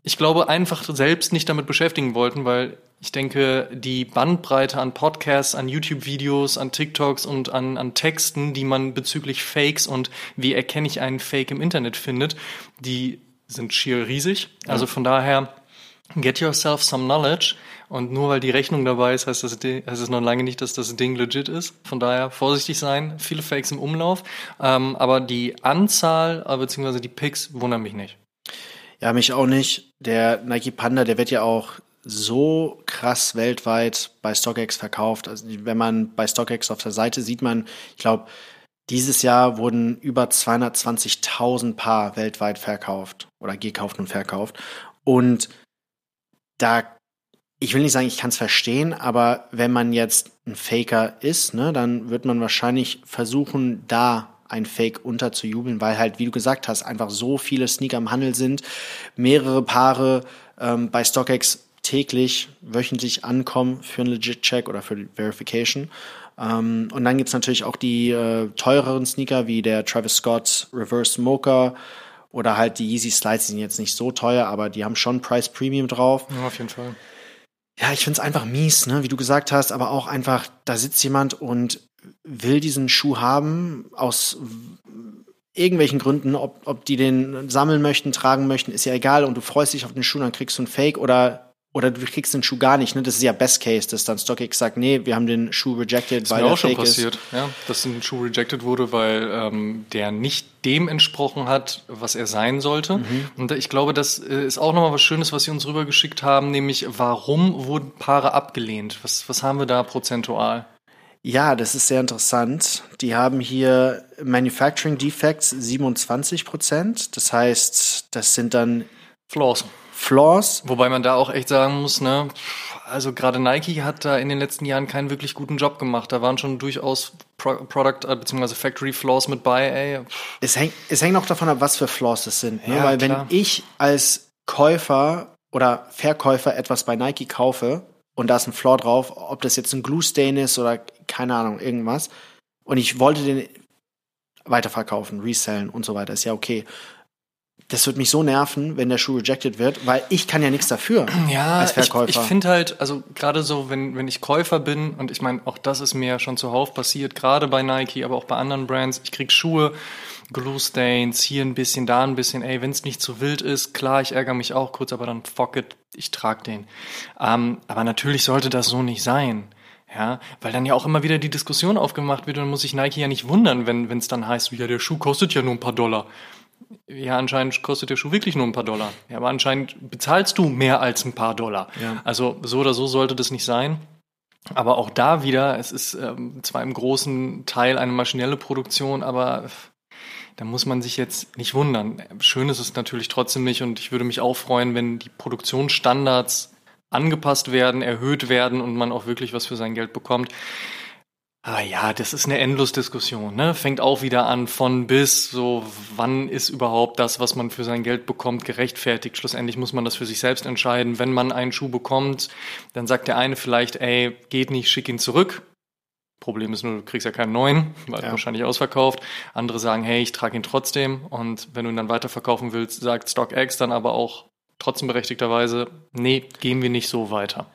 ich glaube, einfach selbst nicht damit beschäftigen wollten, weil ich denke, die Bandbreite an Podcasts, an YouTube-Videos, an TikToks und an, an Texten, die man bezüglich Fakes und wie erkenne ich einen Fake im Internet findet, die sind schier riesig. Also von daher, get yourself some knowledge. Und nur weil die Rechnung dabei ist, heißt, das, heißt es noch lange nicht, dass das Ding legit ist. Von daher vorsichtig sein. Viele Fakes im Umlauf. Ähm, aber die Anzahl, äh, beziehungsweise die Picks, wundern mich nicht. Ja, mich auch nicht. Der Nike Panda, der wird ja auch so krass weltweit bei StockX verkauft. Also wenn man bei StockX auf der Seite sieht man, ich glaube, dieses Jahr wurden über 220.000 Paar weltweit verkauft oder gekauft und verkauft. Und da, ich will nicht sagen, ich kann es verstehen, aber wenn man jetzt ein Faker ist, ne, dann wird man wahrscheinlich versuchen, da ein Fake unterzujubeln, weil halt, wie du gesagt hast, einfach so viele Sneaker im Handel sind, mehrere Paare ähm, bei StockX täglich, wöchentlich ankommen für einen Legit-Check oder für Verification. Ähm, und dann gibt's natürlich auch die äh, teureren Sneaker wie der Travis Scott Reverse Mocha oder halt die Yeezy Slides, die sind jetzt nicht so teuer, aber die haben schon Price Premium drauf. Ja, auf jeden Fall. Ja, ich find's einfach mies, ne, wie du gesagt hast, aber auch einfach, da sitzt jemand und will diesen Schuh haben aus irgendwelchen Gründen, ob, ob die den sammeln möchten, tragen möchten, ist ja egal und du freust dich auf den Schuh, dann kriegst du einen Fake oder oder du kriegst den Schuh gar nicht. Ne? Das ist ja Best Case, dass dann StockX sagt, nee, wir haben den Schuh rejected, das weil ist mir auch schon passiert, ist. ja, dass ein Schuh rejected wurde, weil ähm, der nicht dem entsprochen hat, was er sein sollte. Mhm. Und ich glaube, das äh, ist auch nochmal was Schönes, was Sie uns rübergeschickt haben, nämlich warum wurden Paare abgelehnt? Was, was haben wir da prozentual? Ja, das ist sehr interessant. Die haben hier Manufacturing Defects 27 Prozent. Das heißt, das sind dann Flaws. Flaws. Wobei man da auch echt sagen muss, ne, also gerade Nike hat da in den letzten Jahren keinen wirklich guten Job gemacht. Da waren schon durchaus Pro Product äh, bzw. Factory Flaws mit bei, ey. Es hängt, es hängt auch davon ab, was für Flaws es sind. Ne? Ja, Weil klar. wenn ich als Käufer oder Verkäufer etwas bei Nike kaufe und da ist ein Flaw drauf, ob das jetzt ein Glue Stain ist oder keine Ahnung, irgendwas, und ich wollte den weiterverkaufen, resellen und so weiter, ist ja okay das wird mich so nerven, wenn der Schuh rejected wird, weil ich kann ja nichts dafür ja, als Verkäufer. Ich, ich finde halt, also gerade so, wenn, wenn ich Käufer bin, und ich meine, auch das ist mir ja schon zuhauf passiert, gerade bei Nike, aber auch bei anderen Brands, ich krieg Schuhe, Glue Stains, hier ein bisschen, da ein bisschen, ey, wenn es nicht zu wild ist, klar, ich ärgere mich auch kurz, aber dann fuck it, ich trag den. Ähm, aber natürlich sollte das so nicht sein. Ja, weil dann ja auch immer wieder die Diskussion aufgemacht wird und dann muss sich Nike ja nicht wundern, wenn es dann heißt, ja, der Schuh kostet ja nur ein paar Dollar ja, anscheinend kostet der Schuh wirklich nur ein paar Dollar. Ja, aber anscheinend bezahlst du mehr als ein paar Dollar. Ja. Also so oder so sollte das nicht sein. Aber auch da wieder, es ist ähm, zwar im großen Teil eine maschinelle Produktion, aber da muss man sich jetzt nicht wundern. Schön ist es natürlich trotzdem nicht und ich würde mich auch freuen, wenn die Produktionsstandards angepasst werden, erhöht werden und man auch wirklich was für sein Geld bekommt. Ah ja, das ist eine Endlosdiskussion, ne? Fängt auch wieder an von bis, so wann ist überhaupt das, was man für sein Geld bekommt, gerechtfertigt. Schlussendlich muss man das für sich selbst entscheiden. Wenn man einen Schuh bekommt, dann sagt der eine vielleicht, ey, geht nicht, schick ihn zurück. Problem ist nur, du kriegst ja keinen neuen, weil ja. wahrscheinlich ausverkauft. Andere sagen, hey, ich trage ihn trotzdem. Und wenn du ihn dann weiterverkaufen willst, sagt StockX dann aber auch trotzdem berechtigterweise, nee, gehen wir nicht so weiter.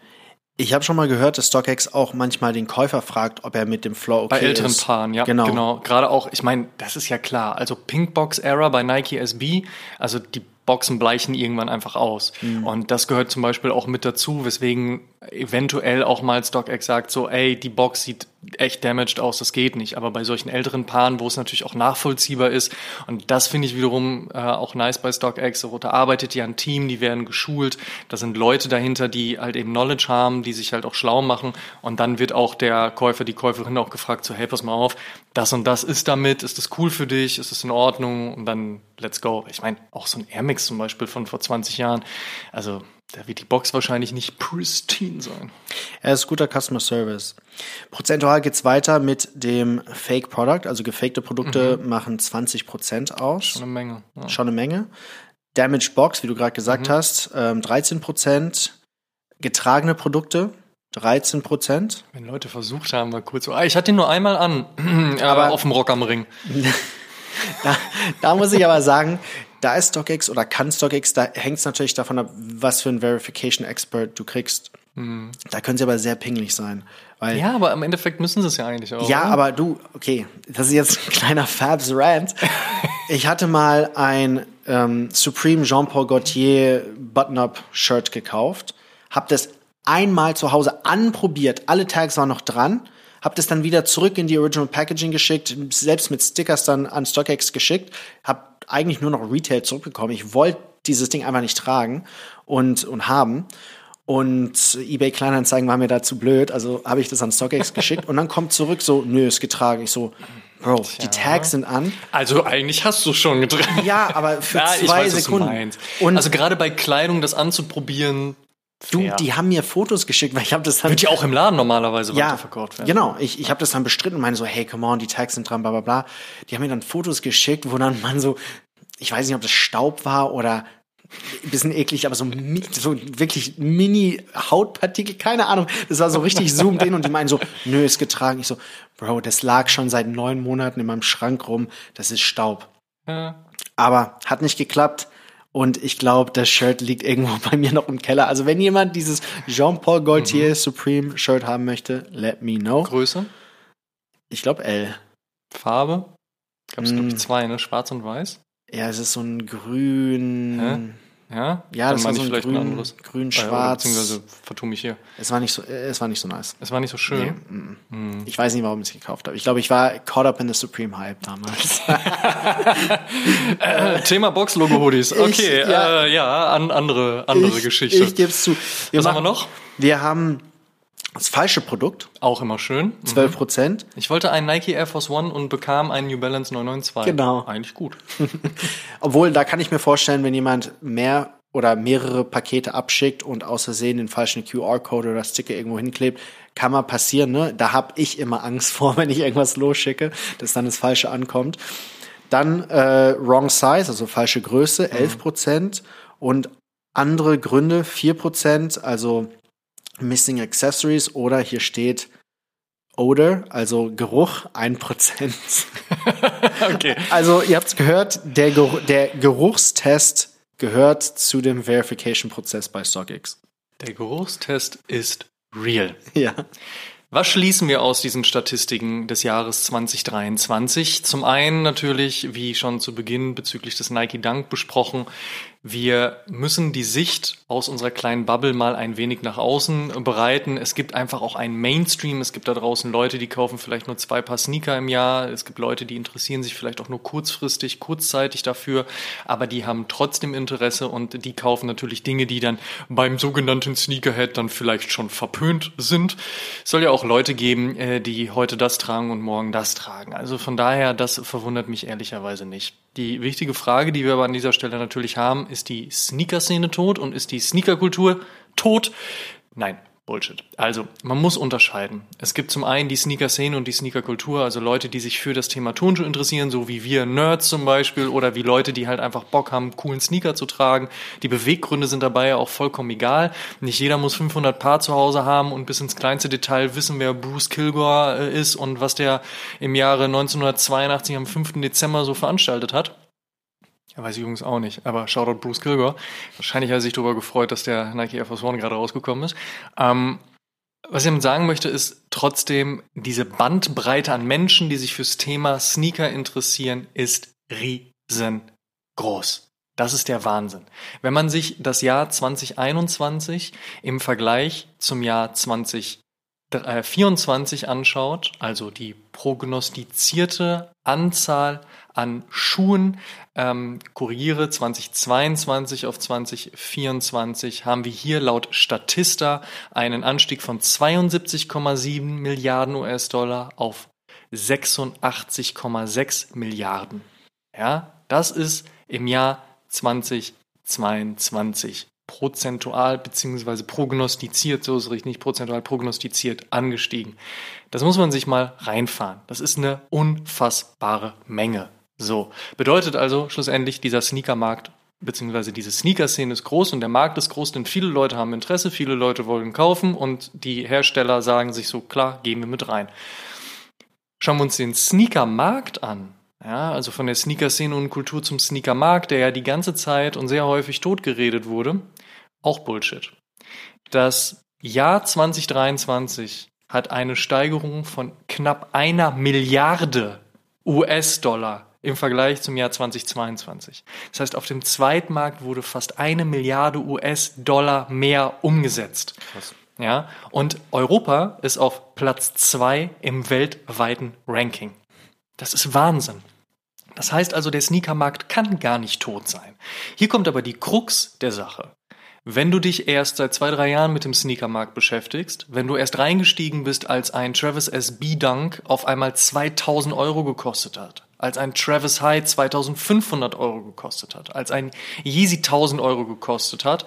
Ich habe schon mal gehört, dass StockX auch manchmal den Käufer fragt, ob er mit dem Flow okay ist. Bei älteren ist. Paaren, ja. Genau. genau. Gerade auch, ich meine, das ist ja klar. Also Pinkbox Era bei Nike SB, also die Boxen bleichen irgendwann einfach aus. Mhm. Und das gehört zum Beispiel auch mit dazu, weswegen eventuell auch mal StockX sagt so, ey, die Box sieht echt damaged aus, das geht nicht. Aber bei solchen älteren Paaren, wo es natürlich auch nachvollziehbar ist, und das finde ich wiederum äh, auch nice bei StockX, so, da arbeitet ja ein Team, die werden geschult, da sind Leute dahinter, die halt eben Knowledge haben, die sich halt auch schlau machen und dann wird auch der Käufer, die Käuferin auch gefragt, so, hey, pass mal auf, das und das ist damit, ist das cool für dich, ist das in Ordnung und dann let's go. Ich meine, auch so ein Air Mix zum Beispiel von vor 20 Jahren, also Da wird die Box wahrscheinlich nicht pristine sein. Er ist guter Customer Service. Prozentual geht's weiter mit dem Fake Product, also gefakte Produkte mhm. machen 20 Prozent aus. Schon eine Menge. Ja. Schon eine Menge. Damaged Box, wie du gerade gesagt mhm. hast, ähm, 13 Prozent. Getragene Produkte 13 Prozent. Wenn Leute versucht haben, mal kurz so, ah, ich hatte ihn nur einmal an, aber auf dem Rock am Ring. da, da muss ich aber sagen, da ist StockX oder kann StockX, da hängt es natürlich davon ab, was für ein Verification Expert du kriegst. Mhm. Da können sie aber sehr pingelig sein. Weil, ja, aber im Endeffekt müssen sie es ja eigentlich auch. Ja, oder? aber du, okay, das ist jetzt ein kleiner Fabs Rant. ich hatte mal ein ähm, Supreme Jean-Paul Gaultier Button-Up-Shirt gekauft, hab das einmal zu Hause anprobiert, alle Tags waren noch dran, hab das dann wieder zurück in die Original Packaging geschickt, selbst mit Stickers dann an StockX geschickt, hab eigentlich nur noch Retail zurückbekommen. Ich wollte dieses Ding einfach nicht tragen und, und haben. Und eBay Kleinanzeigen war mir da zu blöd, also habe ich das an StockX geschickt und dann kommt zurück so, nö, ist getragen. Ich so, Bro, Tja. die Tags sind an. Also eigentlich hast du schon getragen. Ja, aber für ja, zwei weiß, Sekunden. Und also gerade bei Kleidung das anzuprobieren, Du, Fair. die haben mir Fotos geschickt, weil ich habe das dann. Wird ja auch im Laden normalerweise ja, weiterverkauft werden. Genau, ich, ich habe das dann bestritten und meine so, hey, come on, die Tags sind dran, bla bla bla. Die haben mir dann Fotos geschickt, wo dann man so, ich weiß nicht, ob das Staub war oder ein bisschen eklig, aber so, so wirklich Mini-Hautpartikel, keine Ahnung. Das war so richtig zoomed in und die meinen so, nö, ist getragen. Ich so, Bro, das lag schon seit neun Monaten in meinem Schrank rum, das ist Staub. Ja. Aber hat nicht geklappt. Und ich glaube, das Shirt liegt irgendwo bei mir noch im Keller. Also wenn jemand dieses Jean-Paul Gaultier mhm. Supreme Shirt haben möchte, let me know. Größe? Ich glaube L. Farbe? Gab es, mm. glaube ich, zwei, ne? Schwarz und weiß? Ja, es ist so ein grün. Hä? Ja, ja das war so ein vielleicht grün, ein anderes. grün-schwarz. Äh, beziehungsweise vertue mich hier. Es war nicht so, äh, es war nicht so nice. Es war nicht so schön. Nee. Mm. Ich weiß nicht, warum ich es gekauft habe. Ich glaube, ich war caught up in the Supreme Hype damals. äh, Thema Box-Logo-Hoodies. Okay, ich, ja, äh, ja an, andere, andere ich, Geschichte. Ich gebe es zu. Wir Was machen, haben wir noch? Wir haben das falsche Produkt. Auch immer schön. 12 Prozent. Ich wollte einen Nike Air Force One und bekam einen New Balance 992. Genau. Eigentlich gut. Obwohl, da kann ich mir vorstellen, wenn jemand mehr oder mehrere Pakete abschickt und aus Versehen den falschen QR-Code oder Sticker irgendwo hinklebt, kann mal passieren. Ne? Da habe ich immer Angst vor, wenn ich irgendwas losschicke, dass dann das Falsche ankommt. Dann äh, Wrong Size, also falsche Größe, 11 Prozent. Mhm. Und andere Gründe, 4 Prozent, also Missing Accessories oder hier steht Odor, also Geruch, 1%. okay. Also ihr habt es gehört, der, Geruch, der Geruchstest gehört zu dem Verification-Prozess bei StockX. Der Geruchstest ist real. Ja. Was schließen wir aus diesen Statistiken des Jahres 2023? Zum einen natürlich, wie schon zu Beginn bezüglich des Nike Dunk besprochen, wir müssen die Sicht aus unserer kleinen Bubble mal ein wenig nach außen bereiten. Es gibt einfach auch einen Mainstream. Es gibt da draußen Leute, die kaufen vielleicht nur zwei Paar Sneaker im Jahr. Es gibt Leute, die interessieren sich vielleicht auch nur kurzfristig, kurzzeitig dafür, aber die haben trotzdem Interesse und die kaufen natürlich Dinge, die dann beim sogenannten Sneakerhead dann vielleicht schon verpönt sind. Es soll ja auch Leute geben, äh, die heute das tragen und morgen das tragen. Also von daher, das verwundert mich ehrlicherweise nicht. Die wichtige Frage, die wir aber an dieser Stelle natürlich haben, ist die Sneaker-Szene tot und ist die Sneaker-Kultur tot? Nein, Bullshit. Also, man muss unterscheiden. Es gibt zum einen die Sneaker-Szene und die Sneaker-Kultur, also Leute, die sich für das Thema Turnschuhe interessieren, so wie wir Nerds zum Beispiel, oder wie Leute, die halt einfach Bock haben, coolen Sneaker zu tragen. Die Beweggründe sind dabei ja auch vollkommen egal. Nicht jeder muss 500 Paar zu Hause haben und bis ins kleinste Detail wissen, wer Bruce Kilgore äh, ist und was der im Jahre 1982 am 5. Dezember so veranstaltet hat. Ja, weiß ich übrigens auch nicht. Aber Shoutout Bruce Kilgore. Wahrscheinlich hat er sich darüber gefreut, dass der Nike Air Force One gerade rausgekommen ist. Ähm, was ich damit sagen möchte, ist trotzdem, diese Bandbreite an Menschen, die sich fürs Thema Sneaker interessieren, ist riesengroß. Das ist der Wahnsinn. Wenn man sich das Jahr 2021 im Vergleich zum Jahr 2024 anschaut, also die prognostizierte Anzahl an Schuhen, ähm, korrigiere 2022 auf 2024 haben wir hier laut Statista einen Anstieg von 72,7 Milliarden US-Dollar auf 86,6 Milliarden. Ja, das ist im Jahr 2022 prozentual beziehungsweise prognostiziert, so ist richtig, nicht prozentual prognostiziert angestiegen. Das muss man sich mal reinfahren. Das ist eine unfassbare Menge. So. Bedeutet also schlussendlich, dieser Sneakermarkt beziehungsweise diese Sneaker-Szene ist groß und der Markt ist groß, denn viele Leute haben Interesse, viele Leute wollen kaufen und die Hersteller sagen sich so, klar, gehen wir mit rein. Schauen wir uns den Sneaker-Markt an. Ja, also von der Sneaker-Szene und Kultur zum Sneaker-Markt, der ja die ganze Zeit und sehr häufig totgeredet wurde. Auch Bullshit. Das Jahr 2023 hat eine Steigerung von knapp einer Milliarde US-Dollar im Vergleich zum Jahr 2022. Das heißt, auf dem Zweitmarkt wurde fast eine Milliarde US-Dollar mehr umgesetzt. Krass. Ja, und Europa ist auf Platz zwei im weltweiten Ranking. Das ist Wahnsinn. Das heißt also, der Sneakermarkt kann gar nicht tot sein. Hier kommt aber die Krux der Sache. Wenn du dich erst seit zwei, drei Jahren mit dem Sneakermarkt beschäftigst, wenn du erst reingestiegen bist, als ein Travis SB Dunk auf einmal 2000 Euro gekostet hat, als ein Travis High 2500 Euro gekostet hat, als ein Yeezy 1000 Euro gekostet hat,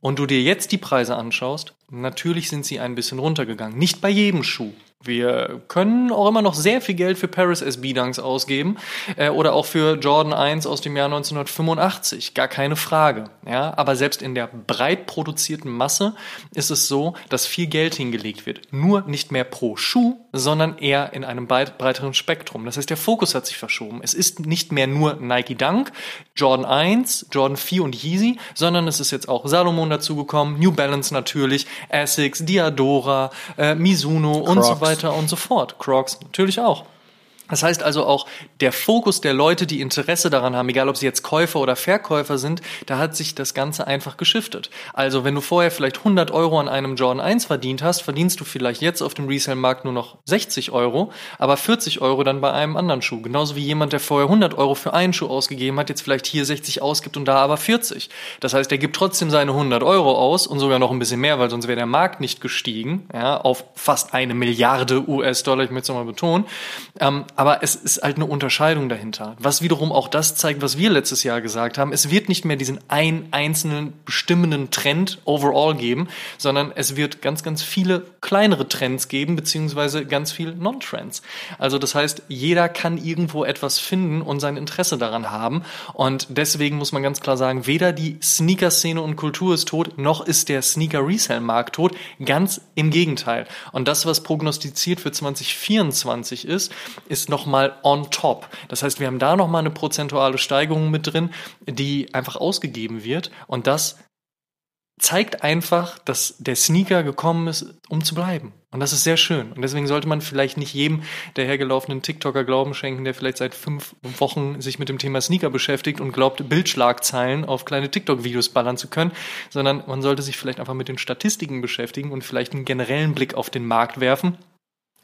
und du dir jetzt die Preise anschaust, natürlich sind sie ein bisschen runtergegangen. Nicht bei jedem Schuh. Wir können auch immer noch sehr viel Geld für Paris SB Dunks ausgeben äh, oder auch für Jordan 1 aus dem Jahr 1985, gar keine Frage. Ja, aber selbst in der breit produzierten Masse ist es so, dass viel Geld hingelegt wird. Nur nicht mehr pro Schuh, sondern eher in einem breiteren Spektrum. Das heißt, der Fokus hat sich verschoben. Es ist nicht mehr nur Nike Dunk, Jordan 1, Jordan 4 und Yeezy, sondern es ist jetzt auch Salomon dazugekommen, New Balance natürlich, Essex, Diadora, äh, Mizuno Crocs. und so weiter und so fort. Crocs natürlich auch. Das heißt also auch, der Fokus der Leute, die Interesse daran haben, egal ob sie jetzt Käufer oder Verkäufer sind, da hat sich das Ganze einfach geschiftet. Also wenn du vorher vielleicht 100 Euro an einem Jordan 1 verdient hast, verdienst du vielleicht jetzt auf dem Resale-Markt nur noch 60 Euro, aber 40 Euro dann bei einem anderen Schuh. Genauso wie jemand, der vorher 100 Euro für einen Schuh ausgegeben hat, jetzt vielleicht hier 60 ausgibt und da aber 40. Das heißt, er gibt trotzdem seine 100 Euro aus und sogar noch ein bisschen mehr, weil sonst wäre der Markt nicht gestiegen, ja, auf fast eine Milliarde US-Dollar, ich möchte es nochmal betonen. Ähm, aber es ist halt eine Unterscheidung dahinter. Was wiederum auch das zeigt, was wir letztes Jahr gesagt haben. Es wird nicht mehr diesen einen einzelnen bestimmenden Trend overall geben, sondern es wird ganz, ganz viele kleinere Trends geben, beziehungsweise ganz viel Non-Trends. Also das heißt, jeder kann irgendwo etwas finden und sein Interesse daran haben. Und deswegen muss man ganz klar sagen, weder die Sneaker-Szene und Kultur ist tot, noch ist der Sneaker-Resale-Markt tot. Ganz im Gegenteil. Und das, was prognostiziert für 2024 ist, ist ist nochmal on top. Das heißt, wir haben da nochmal eine prozentuale Steigerung mit drin, die einfach ausgegeben wird. Und das zeigt einfach, dass der Sneaker gekommen ist, um zu bleiben. Und das ist sehr schön. Und deswegen sollte man vielleicht nicht jedem der hergelaufenen TikToker Glauben schenken, der vielleicht seit fünf Wochen sich mit dem Thema Sneaker beschäftigt und glaubt, Bildschlagzeilen auf kleine TikTok-Videos ballern zu können, sondern man sollte sich vielleicht einfach mit den Statistiken beschäftigen und vielleicht einen generellen Blick auf den Markt werfen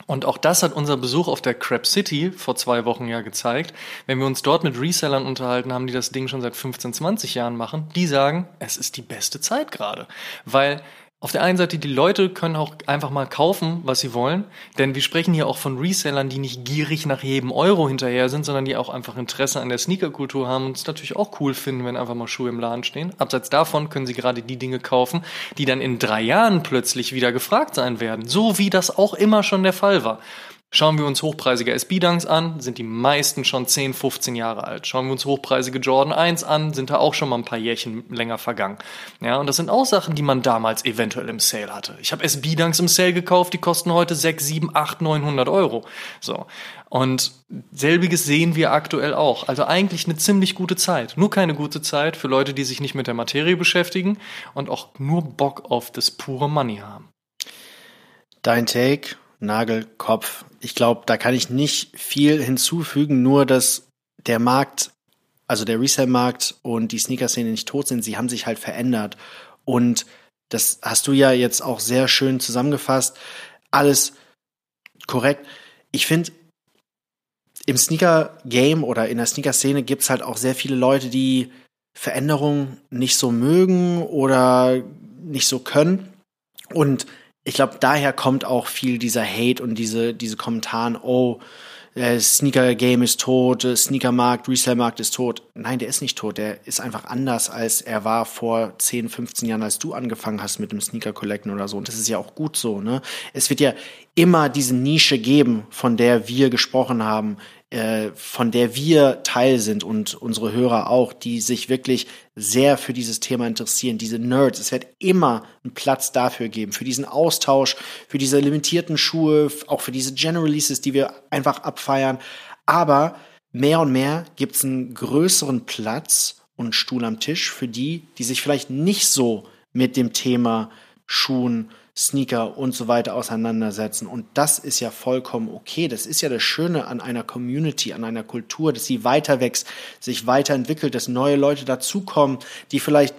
und auch das hat unser Besuch auf der Crab City vor zwei Wochen ja gezeigt. Wenn wir uns dort mit Resellern unterhalten haben, die das Ding schon seit 15, 20 Jahren machen, die sagen, es ist die beste Zeit gerade. Weil auf der einen Seite, die Leute können auch einfach mal kaufen, was sie wollen, denn wir sprechen hier auch von Resellern, die nicht gierig nach jedem Euro hinterher sind, sondern die auch einfach Interesse an der Sneakerkultur haben und es natürlich auch cool finden, wenn einfach mal Schuhe im Laden stehen. Abseits davon können sie gerade die Dinge kaufen, die dann in drei Jahren plötzlich wieder gefragt sein werden, so wie das auch immer schon der Fall war. Schauen wir uns hochpreisige SB-Dunks an, sind die meisten schon 10, 15 Jahre alt. Schauen wir uns hochpreisige Jordan 1 an, sind da auch schon mal ein paar Jährchen länger vergangen. Ja, und das sind auch Sachen, die man damals eventuell im Sale hatte. Ich habe SB-Dunks im Sale gekauft, die kosten heute 6, 7, 8, 900 Euro. So. Und selbiges sehen wir aktuell auch. Also eigentlich eine ziemlich gute Zeit. Nur keine gute Zeit für Leute, die sich nicht mit der Materie beschäftigen und auch nur Bock auf das pure Money haben. Dein Take Nagelkopf. Ich glaube, da kann ich nicht viel hinzufügen, nur dass der Markt, also der Resale-Markt und die Sneaker-Szene nicht tot sind, sie haben sich halt verändert. Und das hast du ja jetzt auch sehr schön zusammengefasst. Alles korrekt. Ich finde, im Sneaker-Game oder in der Sneaker-Szene gibt es halt auch sehr viele Leute, die Veränderungen nicht so mögen oder nicht so können. Und ich glaube, daher kommt auch viel dieser Hate und diese, diese Kommentaren, oh, äh, Sneaker-Game ist tot, äh, Sneaker-Markt, Resale-Markt ist tot. Nein, der ist nicht tot. Der ist einfach anders, als er war vor 10, 15 Jahren, als du angefangen hast mit dem Sneaker-Collecten oder so. Und das ist ja auch gut so. Ne? Es wird ja immer diese Nische geben, von der wir gesprochen haben, äh, von der wir Teil sind und unsere Hörer auch, die sich wirklich sehr für dieses Thema interessieren, diese Nerds. Es wird immer einen Platz dafür geben, für diesen Austausch, für diese limitierten Schuhe, auch für diese General Releases, die wir einfach abfeiern. Aber mehr und mehr gibt es einen größeren Platz und Stuhl am Tisch für die, die sich vielleicht nicht so mit dem Thema Schuhen Sneaker und so weiter auseinandersetzen. Und das ist ja vollkommen okay. Das ist ja das Schöne an einer Community, an einer Kultur, dass sie weiter wächst, sich weiterentwickelt, dass neue Leute dazukommen, die vielleicht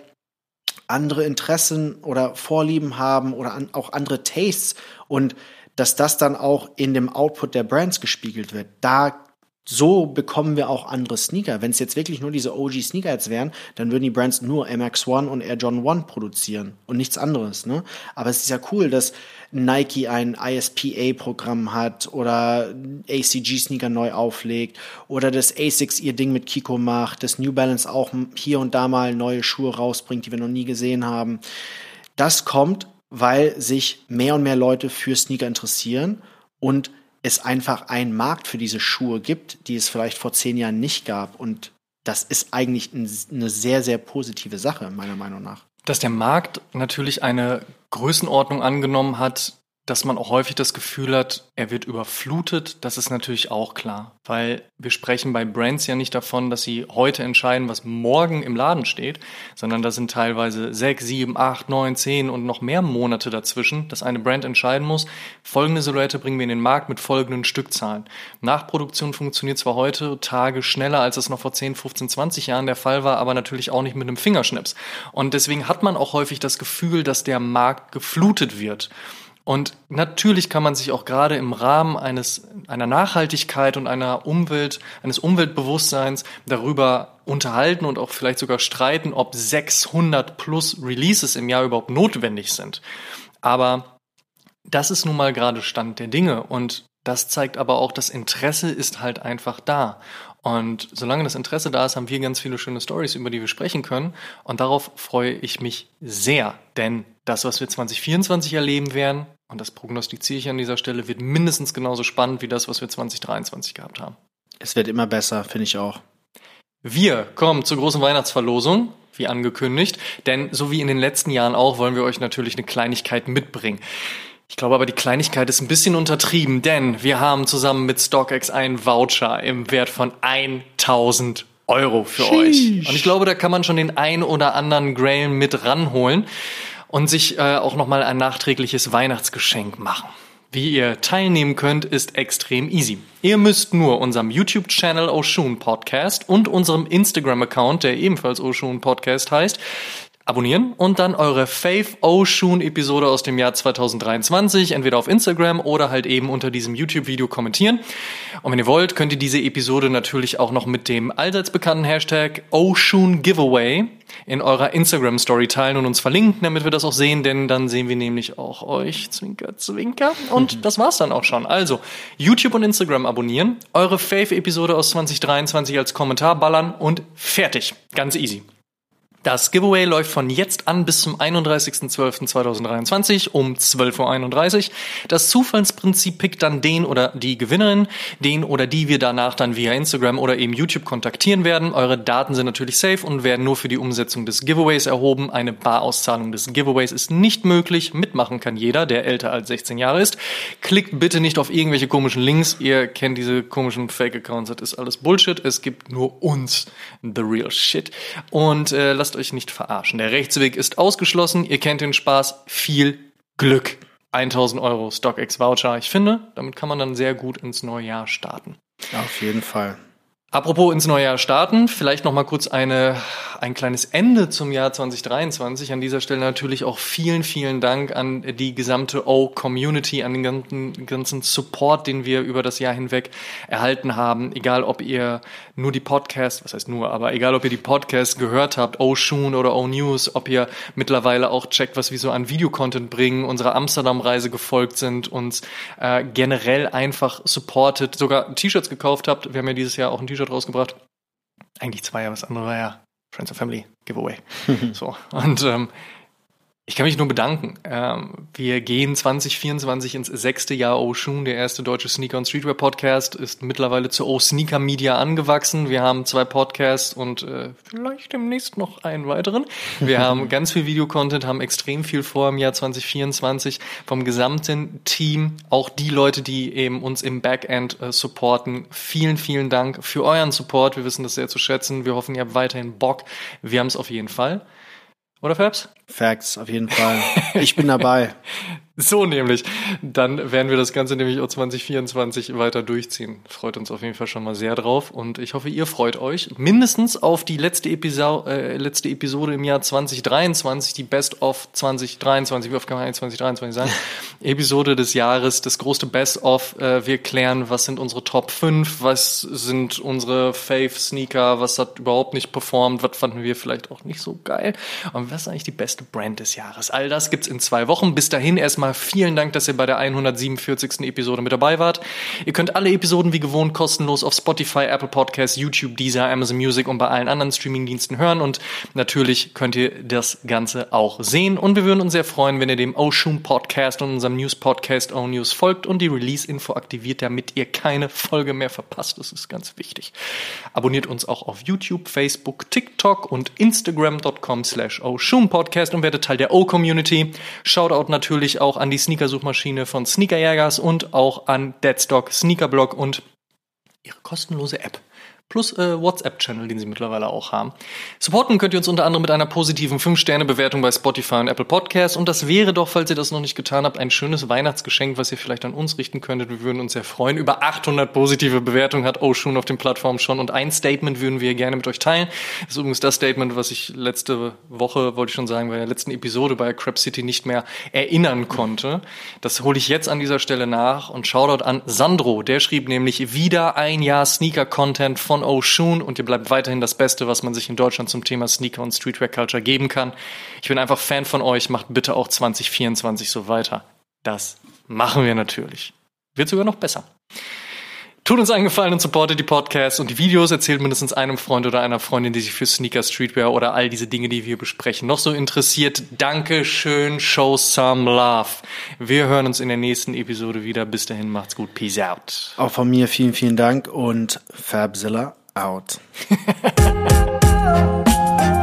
andere Interessen oder Vorlieben haben oder an, auch andere Tastes und dass das dann auch in dem Output der Brands gespiegelt wird. Da so bekommen wir auch andere Sneaker. Wenn es jetzt wirklich nur diese OG Sneaker jetzt wären, dann würden die Brands nur MX1 und Air John 1 produzieren und nichts anderes. Ne? Aber es ist ja cool, dass Nike ein ISPA-Programm hat oder ACG-Sneaker neu auflegt oder dass ASICS ihr Ding mit Kiko macht, dass New Balance auch hier und da mal neue Schuhe rausbringt, die wir noch nie gesehen haben. Das kommt, weil sich mehr und mehr Leute für Sneaker interessieren und es einfach einen Markt für diese Schuhe gibt, die es vielleicht vor zehn Jahren nicht gab. Und das ist eigentlich eine sehr, sehr positive Sache, meiner Meinung nach. Dass der Markt natürlich eine Größenordnung angenommen hat, dass man auch häufig das Gefühl hat, er wird überflutet, das ist natürlich auch klar. Weil wir sprechen bei Brands ja nicht davon, dass sie heute entscheiden, was morgen im Laden steht, sondern da sind teilweise sechs, sieben, acht, neun, zehn und noch mehr Monate dazwischen, dass eine Brand entscheiden muss, folgende Silhouette bringen wir in den Markt mit folgenden Stückzahlen. Nachproduktion funktioniert zwar heute Tage schneller, als es noch vor 10, 15, 20 Jahren der Fall war, aber natürlich auch nicht mit einem Fingerschnips. Und deswegen hat man auch häufig das Gefühl, dass der Markt geflutet wird. Und natürlich kann man sich auch gerade im Rahmen eines, einer Nachhaltigkeit und einer Umwelt, eines Umweltbewusstseins darüber unterhalten und auch vielleicht sogar streiten, ob 600 plus Releases im Jahr überhaupt notwendig sind. Aber das ist nun mal gerade Stand der Dinge und das zeigt aber auch, das Interesse ist halt einfach da. Und solange das Interesse da ist, haben wir ganz viele schöne Stories, über die wir sprechen können. Und darauf freue ich mich sehr, denn das, was wir 2024 erleben werden, und das prognostiziere ich an dieser Stelle, wird mindestens genauso spannend wie das, was wir 2023 gehabt haben. Es wird immer besser, finde ich auch. Wir kommen zur großen Weihnachtsverlosung, wie angekündigt, denn so wie in den letzten Jahren auch wollen wir euch natürlich eine Kleinigkeit mitbringen. Ich glaube aber, die Kleinigkeit ist ein bisschen untertrieben, denn wir haben zusammen mit StockX einen Voucher im Wert von 1000 Euro für Sheesh. euch. Und ich glaube, da kann man schon den ein oder anderen Grail mit ranholen und sich äh, auch nochmal ein nachträgliches Weihnachtsgeschenk machen. Wie ihr teilnehmen könnt, ist extrem easy. Ihr müsst nur unserem YouTube-Channel Oshun Podcast und unserem Instagram-Account, der ebenfalls Oshun Podcast heißt, abonnieren und dann eure Faith Oshun Episode aus dem Jahr 2023 entweder auf Instagram oder halt eben unter diesem YouTube-Video kommentieren. Und wenn ihr wollt, könnt ihr diese Episode natürlich auch noch mit dem allseits bekannten Hashtag Oshun Giveaway in eurer Instagram Story teilen und uns verlinken, damit wir das auch sehen, denn dann sehen wir nämlich auch euch. Zwinker, zwinker. Und das war's dann auch schon. Also, YouTube und Instagram abonnieren, eure Faith-Episode aus 2023 als Kommentar ballern und fertig. Ganz easy. Das Giveaway läuft von jetzt an bis zum 31.12.2023 um 12.31 Uhr. Das Zufallsprinzip pickt dann den oder die Gewinnerin, den oder die wir danach dann via Instagram oder eben YouTube kontaktieren werden. Eure Daten sind natürlich safe und werden nur für die Umsetzung des Giveaways erhoben. Eine Barauszahlung des Giveaways ist nicht möglich. Mitmachen kann jeder, der älter als 16 Jahre ist. Klickt bitte nicht auf irgendwelche komischen Links. Ihr kennt diese komischen Fake-Accounts. Das ist alles Bullshit. Es gibt nur uns, the real shit. Und äh, lasst lasst euch nicht verarschen. Der Rechtsweg ist ausgeschlossen. Ihr kennt den Spaß. Viel Glück. 1000 Euro StockX Voucher. Ich finde, damit kann man dann sehr gut ins neue Jahr starten. Auf jeden Fall. Apropos ins neue Jahr starten, vielleicht noch mal kurz eine, ein kleines Ende zum Jahr 2023. An dieser Stelle natürlich auch vielen, vielen Dank an die gesamte O-Community, an den ganzen, ganzen Support, den wir über das Jahr hinweg erhalten haben. Egal, ob ihr nur die Podcast, was heißt nur, aber egal, ob ihr die Podcast gehört habt, O-Shoon oder O-News, ob ihr mittlerweile auch checkt, was wir so an Videocontent bringen, unserer Amsterdam-Reise gefolgt sind, uns äh, generell einfach supportet, sogar T-Shirts gekauft habt. Wir haben ja dieses Jahr auch ein T-Shirt T-Shirt rausgebracht. Eigentlich zwei, aber das andere war ja Friends and Family Giveaway. so. Und ähm, ich kann mich nur bedanken. Ähm, wir gehen 2024 ins sechste Jahr Oshun. Der erste deutsche Sneaker- und Streetwear-Podcast ist mittlerweile zu O-Sneaker Media angewachsen. Wir haben zwei Podcasts und äh, vielleicht demnächst noch einen weiteren. Wir haben ganz viel Videocontent, haben extrem viel vor im Jahr 2024 vom gesamten Team. Auch die Leute, die eben uns im Backend äh, supporten. Vielen, vielen Dank für euren Support. Wir wissen das sehr zu schätzen. Wir hoffen, ihr habt weiterhin Bock. Wir haben es auf jeden Fall. Oder Fabs? Facts, auf jeden Fall. Ich bin dabei. So nämlich. Dann werden wir das Ganze nämlich auch 2024 weiter durchziehen. Freut uns auf jeden Fall schon mal sehr drauf. Und ich hoffe, ihr freut euch mindestens auf die letzte, Episo äh, letzte Episode im Jahr 2023, die Best of 2023, wie oft kann man eigentlich 2023 sagen? Episode des Jahres, das große Best of. Äh, wir klären, was sind unsere Top 5, was sind unsere Fave Sneaker, was hat überhaupt nicht performt, was fanden wir vielleicht auch nicht so geil. Und was ist eigentlich die beste Brand des Jahres? All das gibt's in zwei Wochen. Bis dahin erstmal vielen Dank, dass ihr bei der 147. Episode mit dabei wart. Ihr könnt alle Episoden wie gewohnt kostenlos auf Spotify, Apple Podcasts, YouTube, Deezer, Amazon Music und bei allen anderen Streamingdiensten hören und natürlich könnt ihr das Ganze auch sehen und wir würden uns sehr freuen, wenn ihr dem Oshun Podcast und unserem News Podcast O News folgt und die Release-Info aktiviert, damit ihr keine Folge mehr verpasst. Das ist ganz wichtig. Abonniert uns auch auf YouTube, Facebook, TikTok und Instagram.com slash Podcast und werdet Teil der O-Community. Shoutout natürlich auch auch an die Sneaker-Suchmaschine von Sneakerjägers und auch an Deadstock, Sneakerblog und ihre kostenlose App plus äh, WhatsApp-Channel, den sie mittlerweile auch haben. Supporten könnt ihr uns unter anderem mit einer positiven 5-Sterne-Bewertung bei Spotify und Apple Podcasts. Und das wäre doch, falls ihr das noch nicht getan habt, ein schönes Weihnachtsgeschenk, was ihr vielleicht an uns richten könntet. Wir würden uns sehr freuen. Über 800 positive Bewertungen hat Oshun auf den Plattformen schon. Und ein Statement würden wir gerne mit euch teilen. Das ist übrigens das Statement, was ich letzte Woche, wollte ich schon sagen, bei der letzten Episode bei Crap City nicht mehr erinnern konnte. Das hole ich jetzt an dieser Stelle nach und Shoutout an Sandro. Der schrieb nämlich wieder ein Jahr Sneaker-Content von von Oshun und ihr bleibt weiterhin das Beste, was man sich in Deutschland zum Thema Sneaker und Streetwear Culture geben kann. Ich bin einfach Fan von euch, macht bitte auch 2024 so weiter. Das machen wir natürlich. Wird sogar noch besser. Tut uns einen Gefallen und supportet die Podcasts und die Videos. Erzählt mindestens einem Freund oder einer Freundin, die sich für Sneaker, Streetwear oder all diese Dinge, die wir besprechen, noch so interessiert. Dankeschön, show some love. Wir hören uns in der nächsten Episode wieder. Bis dahin, macht's gut. Peace out. Auch von mir vielen, vielen Dank und Fabzilla out.